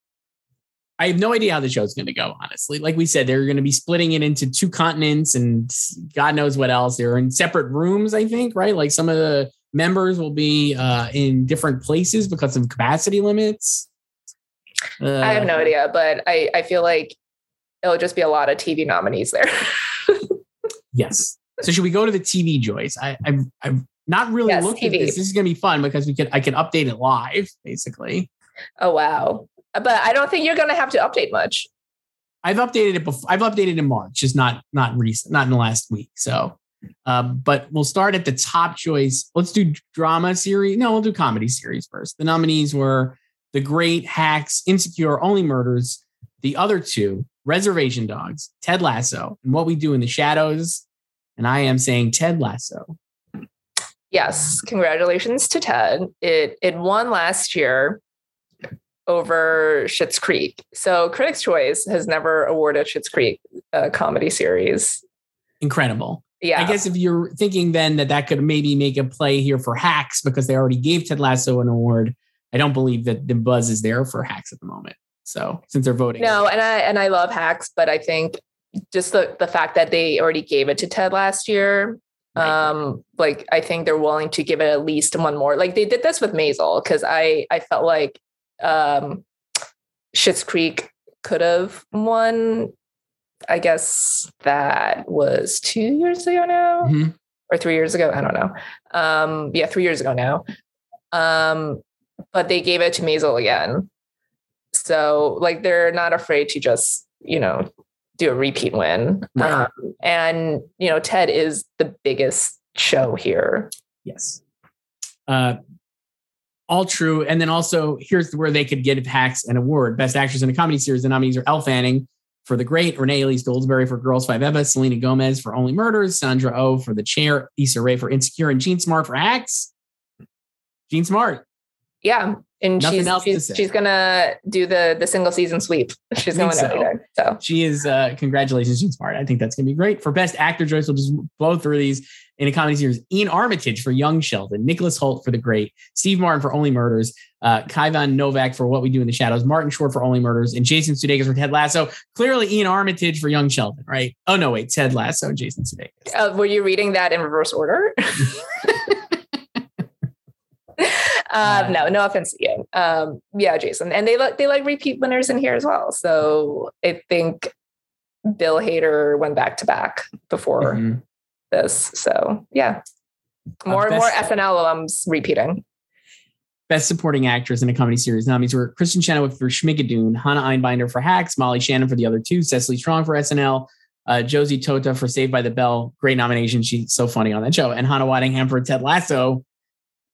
I have no idea how the show's going to go, honestly. Like we said, they're going to be splitting it into two continents and God knows what else. They're in separate rooms, I think, right? Like some of the members will be uh, in different places because of capacity limits. Uh, I have no idea, but I, I feel like it'll just be a lot of TV nominees there. yes. So should we go to the TV Joyce? I, I've, I've not really yes, looked TV. at this. This is going to be fun because we can I can update it live, basically. Oh wow! But I don't think you're going to have to update much. I've updated it before. I've updated in March, just not not recent, not in the last week. So, um, but we'll start at the top Joyce. Let's do drama series. No, we'll do comedy series first. The nominees were the Great, Hacks, Insecure, Only Murders, the other two, Reservation Dogs, Ted Lasso, and What We Do in the Shadows. And I am saying Ted Lasso. Yes, congratulations to Ted. It it won last year over Schitt's Creek. So Critics' Choice has never awarded Schitt's Creek a comedy series. Incredible. Yeah. I guess if you're thinking then that that could maybe make a play here for Hacks because they already gave Ted Lasso an award, I don't believe that the buzz is there for hacks at the moment. So since they're voting, no, and I and I love hacks, but I think just the the fact that they already gave it to Ted last year, right. um, like I think they're willing to give it at least one more. Like they did this with Maisel because I I felt like um, Schitt's Creek could have won. I guess that was two years ago now. Mm-hmm. Or three years ago, I don't know. Um, yeah, three years ago now. Um, but they gave it to Maisel again. So like they're not afraid to just, you know, do a repeat win. Right. Um, and, you know, Ted is the biggest show here. Yes. Uh, all true. And then also here's where they could get hacks an award. Best actress in a comedy series. The nominees are Elle Fanning for The Great, Renee Elise Goldsberry for Girls Five Eva, Selena Gomez for Only Murders, Sandra O oh for The Chair, Issa Rae for Insecure, and Jean Smart for Hacks. Jean Smart yeah and Nothing she's she's, she's, gonna do the the single season sweep. She's going so. everywhere so. She is uh congratulations she's smart. I think that's gonna be great for best actor joyce we'll just blow through these in a comedy series iain armitage for young sheldon nicholas Hoult for the great steve martin for only murders uh kayvan novak for what we do in the shadows martin short for only murders and jason sudeikis for ted lasso. Clearly iain armitage for young sheldon right? Oh no wait ted lasso and jason sudeikis. Uh, were you reading that in reverse order um, no, no offense to you. Um, yeah, Jason, and they like they like repeat winners in here as well. So I think Bill Hader went back to back before mm-hmm. this. So yeah, more and more SNL alums repeating. Best Supporting Actress in a Comedy Series nominees were Kristin Chenoweth for Schmigadoon, Hannah Einbinder for Hacks, Molly Shannon for the other two, Cecily Strong for SNL, uh, Josie Totah for Saved by the Bell. Great nomination. She's so funny on that show. And Hannah Waddingham for Ted Lasso.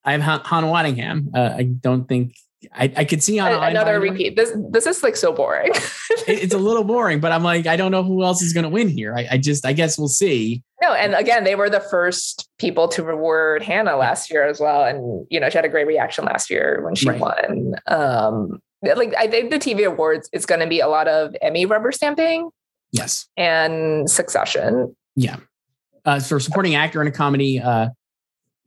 I have Hannah Waddingham. Uh, I don't think I, I could see on another repeat. This this is like so boring. it's a little boring, but I'm like, I don't know who else is going to win here. I, I, just, I guess we'll see. No, and again, they were the first people to reward Hannah last year as well, and you know she had a great reaction last year when she right. won. Um, like I think the TV awards is going to be a lot of Emmy rubber stamping. Yes, and Succession. Yeah, uh, for supporting actor in a comedy, uh,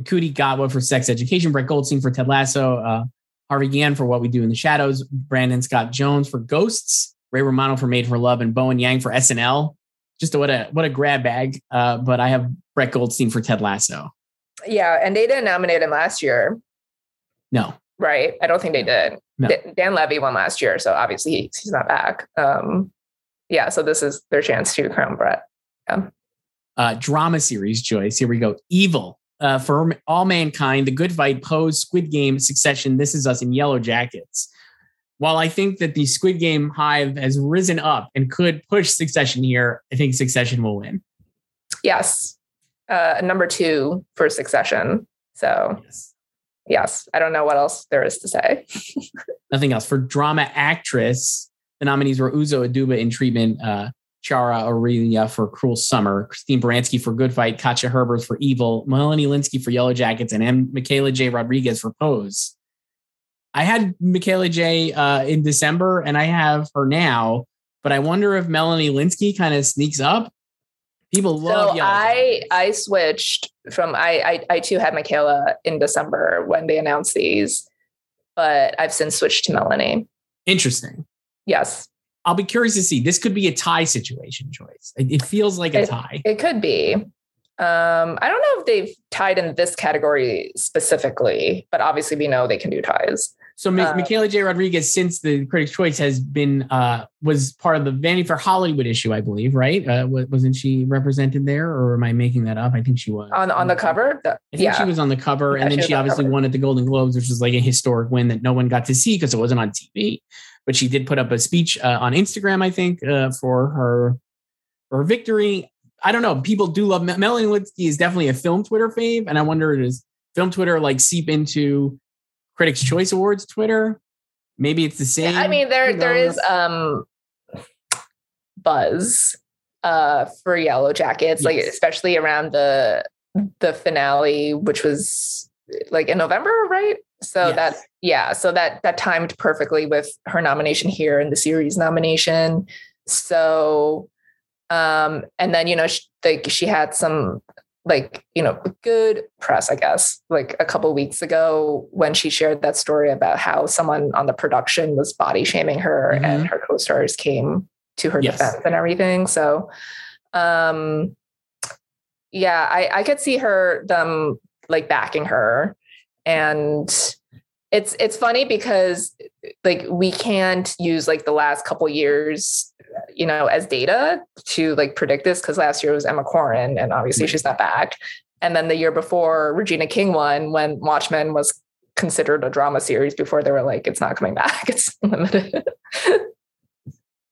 Ncuti Gatwa for Sex Education, Brett Goldstein for Ted Lasso. Uh, Harvey Guillen for What We Do in the Shadows, Brandon Scott Jones for Ghosts, Ray Romano for Made for Love, and Bowen Yang for SNL. Just a, what a what a grab bag. Uh, but I have Brett Goldstein for Ted Lasso. Yeah, and they didn't nominate him last year. No. Right. I don't think they did. No. Dan Levy won last year, so obviously he's not back. Um, yeah, so this is their chance to crown Brett. Yeah. Uh, drama series, Joyce. Here we go. Evil uh, for all mankind, the good fight, pose, Squid Game, Succession, This Is Us, in Yellow Jackets. While I think that the Squid Game hive has risen up and could push Succession here, I think Succession will win. Yes, uh, number two for Succession. So yes. yes, I don't know what else there is to say. Nothing else for drama actress. The nominees were Uzo Aduba in treatment. Uh, Chiara Aurelia for Cruel Summer, Christine Baranski for Good Fight, Katja Herbers for Evil, Melanie Lynskey for Yellow Jackets, and M- Michaela J. Rodriguez for Pose. I had Michaela J. Uh, in December, and I have her now, but I wonder if Melanie Lynskey kind of sneaks up. People love. So I I switched from I, I I too had Michaela in December when they announced these, but I've since switched to Melanie. Interesting. Yes. I'll be curious to see. This could be a tie situation, Joyce. It feels like a tie. It could be. Um, I don't know if they've tied in this category specifically, but obviously we know they can do ties. So uh, Michaela J. Rodriguez, since the Critics' Choice has been uh, was part of the Vanity Fair Hollywood issue, I believe, right? Uh, wasn't she represented there, or am I making that up? I think she was on on the cover. I think yeah. she was on the cover, yeah, and then she, she obviously won at the Golden Globes, which was like a historic win that no one got to see because it wasn't on TV but she did put up a speech uh, on Instagram, I think, uh, for her her victory. I don't know. People do love Melanie Lynskey is definitely a film Twitter fave, and I wonder does film Twitter like seep into Critics' Choice Awards Twitter? Maybe it's the same. I mean, there there is um buzz uh for Yellow Jackets, yes. like especially around the the finale, which was like in November, right? So yes. that yeah, so that that timed perfectly with her nomination here and the series nomination. So um and then you know she, like she had some like you know good press i guess like a couple weeks ago when she shared that story about how someone on the production was body shaming her mm-hmm. and her co-stars came to her yes. defense and everything so um yeah i i could see her them like backing her and it's it's funny because like we can't use like the last couple years you know as data to like predict this because last year was emma corrin and obviously she's not back and then the year before regina king won when watchmen was considered a drama series before they were like it's not coming back it's limited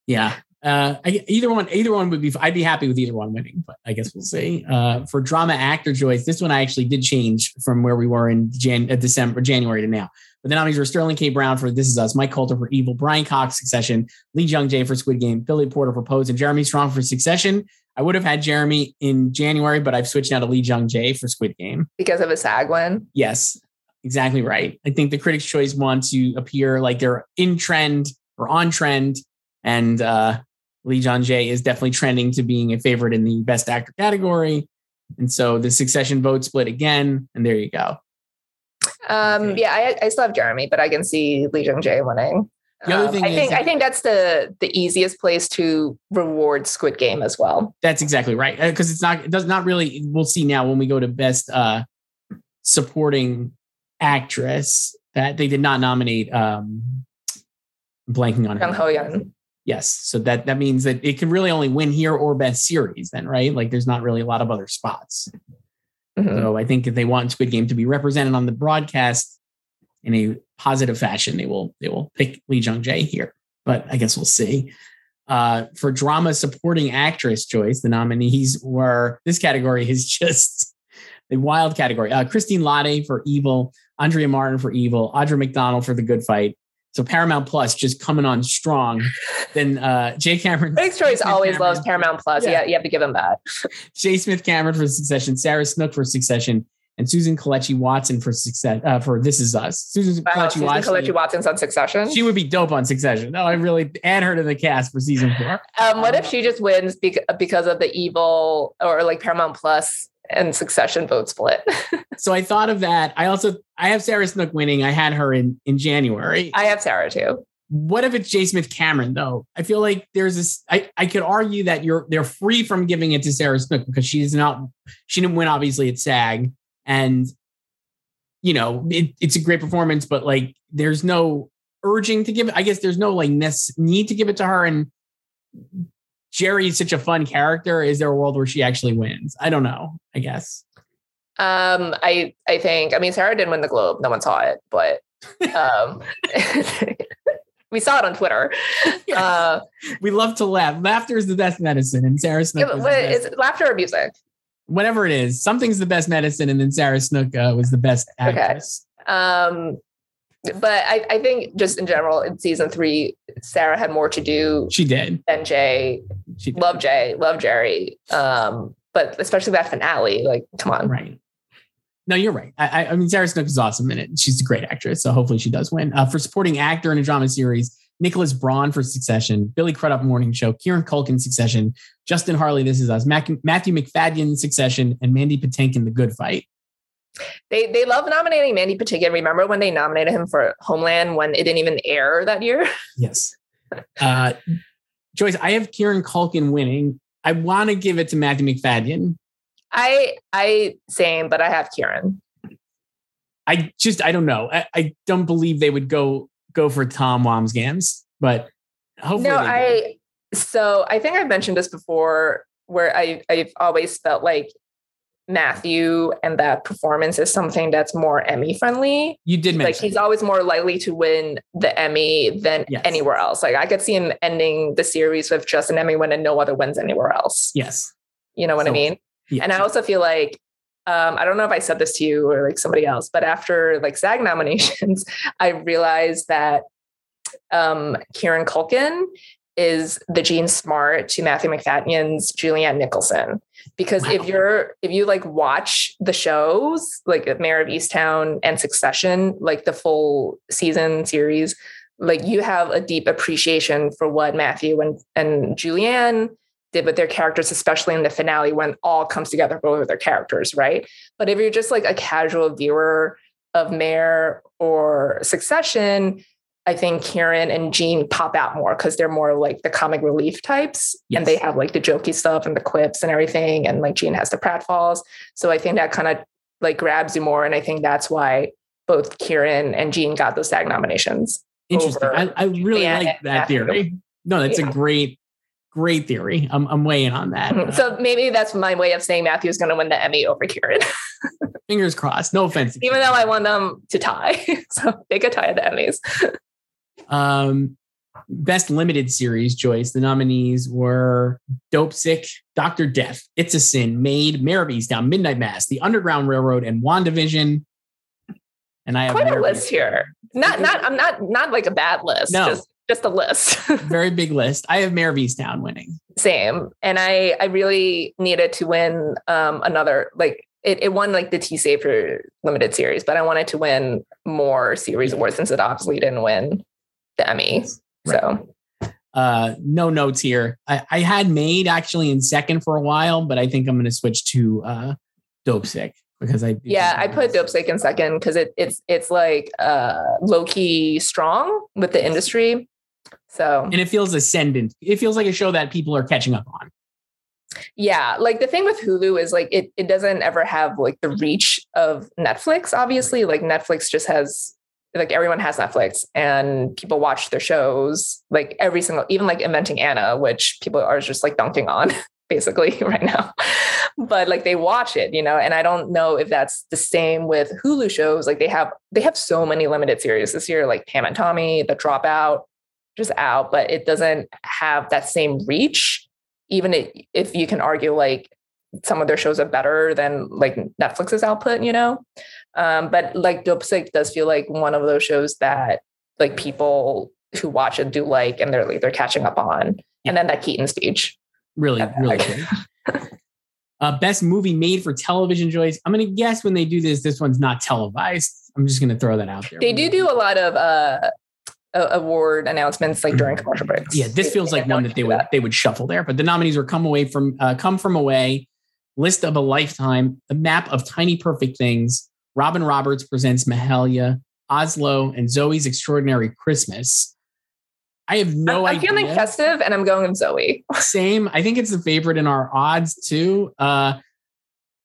yeah uh, I, either one, either one would be. I'd be happy with either one winning, but I guess we'll see. Uh, for drama actor Joyce, this one I actually did change from where we were in Jan, uh, December, January to now. But the nominees were Sterling K. Brown for This Is Us, Mike Colter for Evil, Brian Cox Succession, Lee Jung Jae for Squid Game, Billy Porter for Pose, and Jeremy Strong for Succession. I would have had Jeremy in January, but I've switched now to Lee Jung Jae for Squid Game because of a SAG win. Yes, exactly right. I think the Critics' Choice want to appear like they're in trend or on trend, and uh, Lee Jung Jae is definitely trending to being a favorite in the Best Actor category. And so the Succession vote split again, and there you go. Um, yeah, I, I still have Jeremy, but I can see Lee Jung Jae winning. The other um, thing I think I think that's the the easiest place to reward Squid Game as well. That's exactly right because uh, it's not it does not really. We'll see now when we go to best uh, supporting actress that they did not nominate. Um, blanking on Jung Ho. Yes. So that that means that it can really only win here or best series then, right? Like there's not really a lot of other spots. Mm-hmm. So I think if they want Squid Game to be represented on the broadcast in a positive fashion, they will they will pick Lee Jung Jae here. But I guess we'll see. Uh, for drama supporting actress Joyce, the nominees were this category is just a wild category. Uh, Christine Lahti for Evil, Andrea Martin for Evil, Audra McDonald for The Good Fight. So Paramount Plus just coming on strong. Then uh, Jay Cameron. Critics' Choice always Cameron. loves Paramount Plus. Yeah. yeah, you have to give them that. Jay Smith Cameron for Succession, Sarah Snook for Succession, and Susan Kelechi Watson for success uh, for This Is Us. Susan wow, Kelechi Watson. Kelechi Watson's on Succession. She would be dope on Succession. No, I really add her to the cast for season four. Um, what if she just wins because of the evil or like Paramount Plus and Succession vote split? so I thought of that. I also I have Sarah Snook winning. I had her in in January. I have Sarah too. What if it's J. Smith Cameron though? I feel like there's this. I, I could argue that you're they're free from giving it to Sarah Snook because she's not she didn't win obviously at SAG and you know, it, it's a great performance, but like there's no urging to give it. I guess there's no like ness need to give it to her. And Gerri is such a fun character. Is there a world where she actually wins? I don't know. I guess. Um, I I think I mean Sarah didn't win the Globe. No one saw it, but um, we saw it on Twitter. Yes. Uh, we love to laugh. Laughter is the best medicine, and Sarah Smith. Is, is laughter or music? whatever it is, something's the best medicine, and then Sarah Snook uh, was the best actress. Okay. Um, but I, I think just in general in season three, Sarah had more to do. She did. Than Jay. She did. love Jay, love Gerri, Um, but especially that finale, like, come on. Right. No, you're right. I, I mean, Sarah Snook is awesome in it. She's a great actress, so hopefully she does win. Uh, for supporting actor in a drama series, Nicholas Braun for Succession, Billy Crudup Morning Show, Kieran Culkin Succession, Justin Hartley This Is Us, Matthew Macfadyen Succession, and Mandy Patinkin The Good Fight. They they love nominating Mandy Patinkin. Remember when they nominated him for Homeland when it didn't even air that year? Yes. Uh, Joyce, I have Kieran Culkin winning. I want to give it to Matthew Macfadyen. I I same, but I have Kieran. I just I don't know. I, I don't believe they would go go for Tom Wambsgans, but hopefully. No, I. So I think I've mentioned this before, where I I've always felt like Matthew and that performance is something that's more Emmy friendly. You did mention like he's always more likely to win the Emmy than yes. anywhere else. Like I could see him ending the series with just an Emmy win and no other wins anywhere else. Yes. You know what so, I mean? Yes. And I also feel like um, I don't know if I said this to you or like somebody else, but after like SAG nominations, I realized that um, Kieran Culkin is the Jean Smart to Matthew Macfadyen's Julianne Nicholson. Because wow. if you're if you like watch the shows like Mare of Easttown and Succession, like the full season series, like you have a deep appreciation for what Matthew and and Julianne did with their characters, especially in the finale when all comes together both of their characters, right? But if you're just like a casual viewer of Mare or Succession, I think Kieran and Jean pop out more because they're more like the comic relief types yes. and they have like the jokey stuff and the quips and everything. And like Jean has the pratfalls. So I think that kind of like grabs you more. And I think that's why both Kieran and Jean got those SAG nominations. Interesting. I, I, really like that theory. No, that's yeah. a great great theory. I'm, I'm weighing on that. Mm-hmm. So maybe that's my way of saying Matthew's going to win the Emmy over Kieran. Fingers crossed. No offense. Even though I want them to tie. so they could tie at the Emmys. um, best limited series, Joyce. The nominees were Dopesick, Doctor Death, It's a Sin, Maid, Mare Down, Midnight Mass, The Underground Railroad, and WandaVision. And I have quite a list here. Not, not, I'm not, not like a bad list. No. Just just a list. Very big list. I have Mare of Easttown winning. Same. And I I really needed to win um another like it, it won like the T Safer limited series, but I wanted to win more series awards since it obviously didn't win the Emmy. Right. So uh no notes here. I, I had Maid actually in second for a while, but I think I'm gonna switch to uh Dopesick because I yeah I put Dopesick in second because it, it's it's like uh low key strong with the industry so, and it feels ascendant. It feels like a show that people are catching up on. Yeah, like the thing with Hulu is like it it doesn't ever have like the reach of Netflix obviously. Like Netflix just has like everyone has Netflix and people watch their shows like every single even like Inventing Anna which people are just like dunking on basically right now. But like they watch it, you know, and I don't know if that's the same with Hulu shows. Like they have they have so many limited series this year like Pam and Tommy, The Dropout, just out, but it doesn't have that same reach. Even if you can argue like some of their shows are better than like Netflix's output, you know. Um, but like Dopesick does feel like one of those shows that like people who watch it do like, and they're like they're catching up on. Yeah. And then that Keaton speech, really, really good. uh, best movie made for television, Joyce. I'm gonna guess when they do this, this one's not televised. I'm just gonna throw that out there. They do do a lot of uh award announcements like during commercial breaks. Yeah, this feels like one that they would that. they would shuffle there. But the nominees were "Come Away from uh, Come From Away," "List of a Lifetime," "The Map of Tiny Perfect Things," Robin Roberts presents Mahalia, Oslo, and Zoe's Extraordinary Christmas. I have no I'm, idea. I'm feeling festive, and I'm going with Zoe. Same. I think it's the favorite in our odds too. Uh,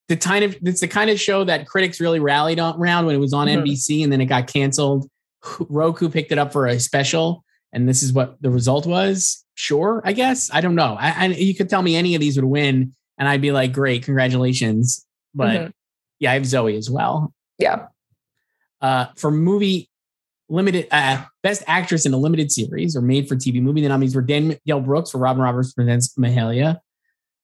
the kind of it's the kind of show that critics really rallied on, around when it was on mm-hmm. NBC, and then it got canceled Roku picked it up for a special, and this is what the result was. Sure, I guess. I don't know. I, I you could tell me any of these would win, and I'd be like, great, congratulations. But mm-hmm. Yeah, I have Zoe as well. Yeah. Uh, for movie limited uh, best actress in a limited series or made for TV movie, the nominees were Danielle Brooks for Robin Roberts presents Mahalia,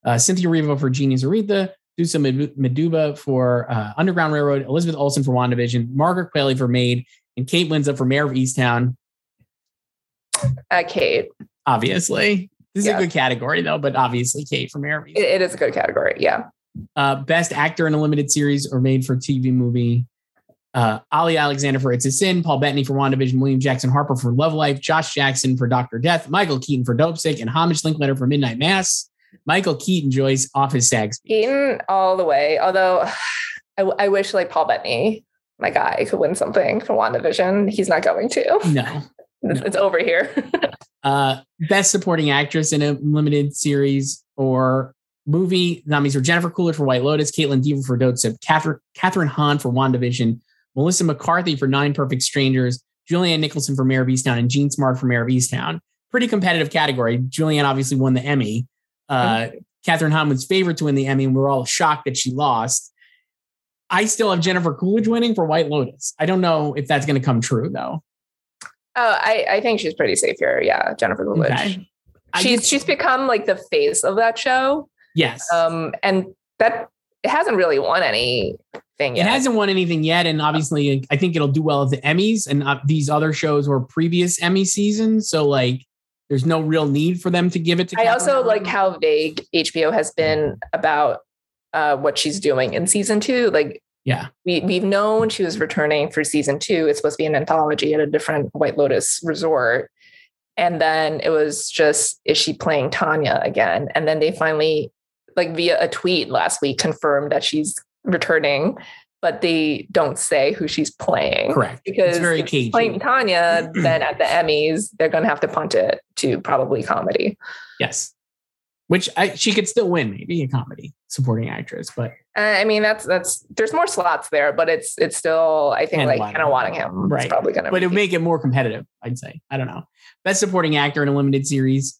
uh, Cynthia Erivo for Genius Aretha, Thuso Mbedu for uh, Underground Railroad, Elizabeth Olsen for WandaVision, Margaret Qualley for Maid, and Kate Winslet for Mare of Easttown. Uh, Kate. Obviously. This is yeah. a good category though, but obviously Kate for Mare of Easttown. It, it is a good category. Yeah. Uh, best actor in a limited series or made for TV movie. Uh, Olly Alexander for It's a Sin, Paul Bettany for WandaVision, William Jackson Harper for Love Life, Josh Jackson for Doctor Death, Michael Keaton for Dopesick, and Hamish Linklater for Midnight Mass. Michael Keaton Joyce office sags. SAG Keaton all the way. Although I, I wish like Paul Bettany my guy could win something for WandaVision. He's not going to. No. It's, no. it's over here. uh, best supporting actress in a limited series or movie nominees were Jennifer Coolidge for White Lotus, Kaitlyn Dever for Dopesick, Catherine, Kathryn Hahn for WandaVision, Melissa McCarthy for Nine Perfect Strangers, Julianne Nicholson for Mare of Easttown, and Jean Smart for Mare of Easttown. Pretty competitive category. Julianne obviously won the Emmy. Uh, mm-hmm. Kathryn Hahn was favored to win the Emmy, and we we're all shocked that she lost. I still have Jennifer Coolidge winning for White Lotus. I don't know if that's going to come true though. Oh, I, I think she's pretty safe here. Yeah, Jennifer Coolidge. Okay. She's she's become like the face of that show. Yes. Um, and that it hasn't really won anything. Yet. It hasn't won anything yet, and obviously, I think it'll do well at the Emmys. And uh, these other shows were previous Emmy seasons, so like, there's no real need for them to give it to. I also like how vague HBO has been about uh, what she's doing in season two. Like, yeah, we we've known she was returning for season two. It's supposed to be an anthology at a different White Lotus resort, and then it was just is she playing Tanya again? And then they finally, like via a tweet last week, confirmed that she's returning. But they don't say who she's playing. Correct. Because it's very playing Tanya, then at the Emmys, they're going to have to punt it to probably comedy. Yes which I, she could still win maybe a comedy supporting actress but uh, i mean that's that's there's more slots there but it's it's still i think like Hannah Waddingham right probably gonna but it would make it more competitive i'd say i don't know best supporting actor in a limited series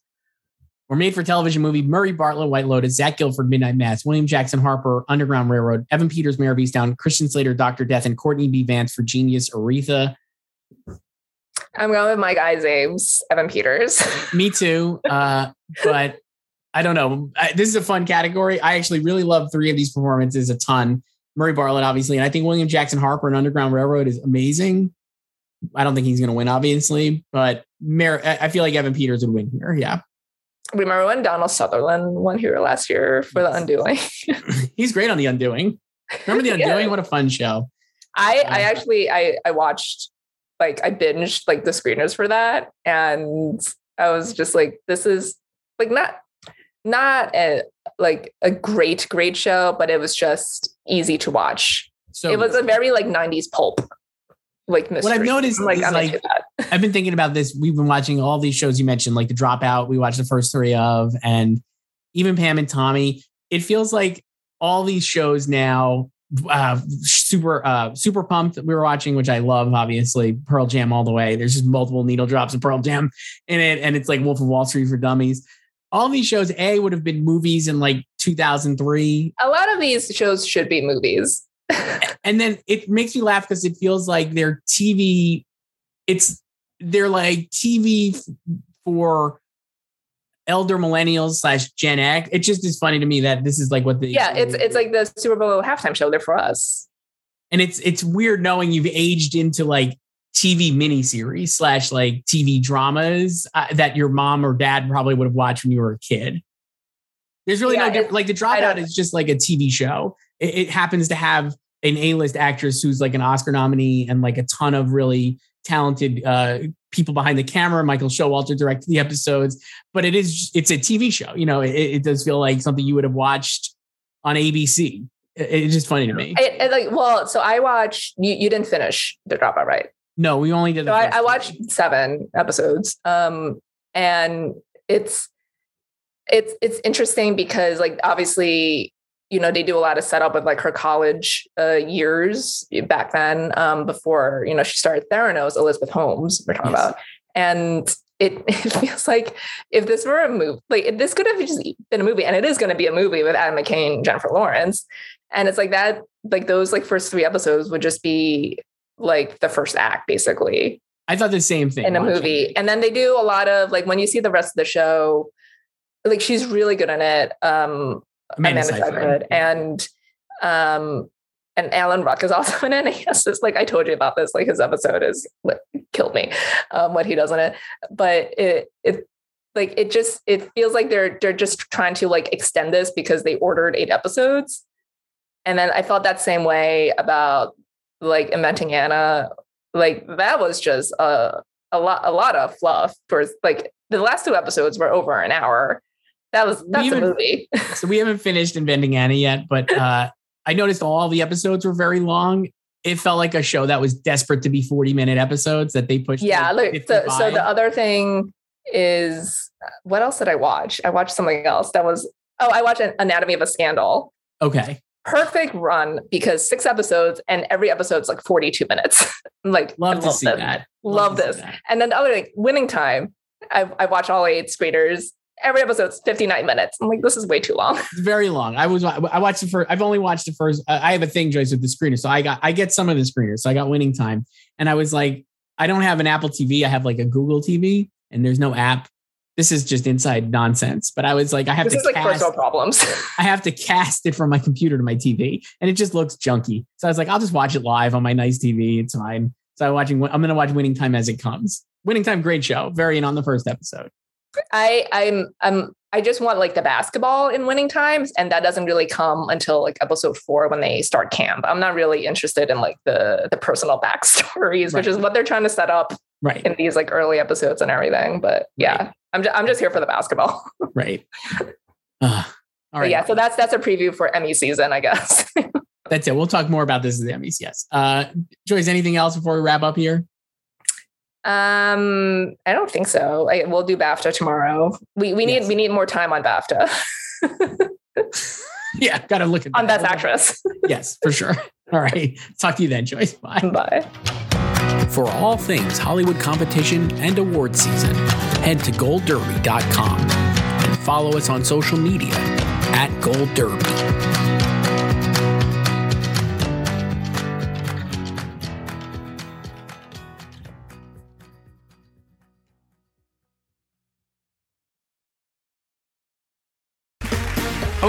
or made for television movie Murray Bartlett White Lotus Zach Gilford Midnight Mass William Jackson Harper Underground Railroad Evan Peters Mare of Easttown Christian Slater Doctor Death and Courtney B Vance for Genius Aretha I'm going with Mike Isaac's Evan Peters. Me too. Uh, but I don't know. I, this is a fun category. I actually really love three of these performances a ton. Murray Bartlett, obviously, and I think William Jackson Harper and Underground Railroad is amazing. I don't think he's going to win, obviously, but Mer- I feel like Evan Peters would win here. Yeah. Remember when Donald Sutherland won here last year for The Undoing? he's great on The Undoing. Remember The Undoing? yeah. What a fun show. I I actually I I watched like I binged like the screeners for that, and I was just like, this is like not not a like a great great show but it was just easy to watch so it was a very like 90s pulp like mystery. what i've noticed like, is like i've been thinking about this. We've been watching all these shows you mentioned like the dropout we watched the first three of and even pam and tommy. It feels like all these shows now uh, super uh, super pumped we were watching which i love obviously pearl jam all the way. There's just multiple needle drops of pearl jam in it and it's like wolf of wall street for dummies. All these shows a would have been movies in like 2003 a lot of these shows should be movies and then it makes me laugh because it feels like they're tv it's they're like tv for elder millennials slash Gen X. It just is funny to me that this is like what the yeah, it's it's like the Super Bowl halftime show. They're for us, and it's it's weird knowing you've aged into like TV miniseries slash like TV dramas uh, that your mom or dad probably would have watched when you were a kid. There's really yeah, no difference. Like the dropout is just like a TV show. It, it happens to have an A-list actress who's like an Oscar nominee and like a ton of really talented uh, people behind the camera. Michael Showalter directed the episodes, but it is it's a TV show. You know, it, it does feel like something you would have watched on ABC. It, it's just funny to me. It, like, well, so I watched. You, you didn't finish the dropout, right? No, we only did. So I, I watched seven episodes, um, and it's it's it's interesting because like obviously you know they do a lot of setup of like her college uh, years back then um, before you know she started theranos elizabeth holmes we're talking yes. about and it, it feels like if this were a movie like this could have just been a movie and it is going to be a movie with adam mckay jennifer lawrence and it's like that like those like first three episodes would just be like the first act basically i thought the same thing in a movie it. and then they do a lot of like when you see the rest of the show like she's really good in it um Amanda, Amanda Seyfried. And um and Alan Ruck is also in it. Yes, it's like I told you about this. Like his episode is what killed me, um, what he does in it. But it it like it just it feels like they're they're just trying to like extend this because they ordered eight episodes. And then I felt that same way about like inventing Anna. Like that was just a a lot a lot of fluff for like the last two episodes were over an hour that was that's a movie. so we haven't finished Inventing Anna yet, but uh, I noticed all the episodes were very long. It felt like a show that was desperate to be 40 minute episodes that they pushed. Yeah, like so, so the other thing is what else did I watch? I watched something else that was oh, I watched Anatomy of a Scandal. Okay. Perfect run because six episodes and every episode's like 42 minutes. like love to see that. Love, love this. And then the other thing, winning time. I I watch all eight screeners every episode's 59 minutes. I'm like, this is way too long. It's very long. I was I watched the first. I've only watched the first. Uh, I have a thing, Joyce, with the screener. So I got I get some of the screeners. So I got winning time, and I was like, I don't have an Apple TV. I have like a Google TV, and there's no app. This is just inside nonsense. But I was like, I have this to is like cast, personal problems. I have to cast it from my computer to my TV, and it just looks junky. So I was like, I'll just watch it live on my nice TV. It's fine. So I'm watching. I'm going to watch Winning Time as it comes. Winning Time, great show. Very in on the first episode. I I'm I'm I just want like the basketball in winning times, and that doesn't really come until like episode four when they start camp. I'm not really interested in like the the personal backstories, right. which is what they're trying to set up right in these like early episodes and everything. But yeah, right. I'm just, I'm just here for the basketball. right. Uh, all right. Yeah. So that's that's a preview for Emmy season, I guess. that's it. We'll talk more about this at the Emmys. Yes. Uh, Joyce, anything else before we wrap up here? Um, I don't think so. I, we'll do BAFTA tomorrow. We we need yes. we need more time on BAFTA. yeah, gotta look at on that. Best Actress. yes, for sure. All right, talk to you then, Joyce. Bye. Bye. For all things Hollywood competition and award season, head to goldderby.com and follow us on social media at Gold Derby.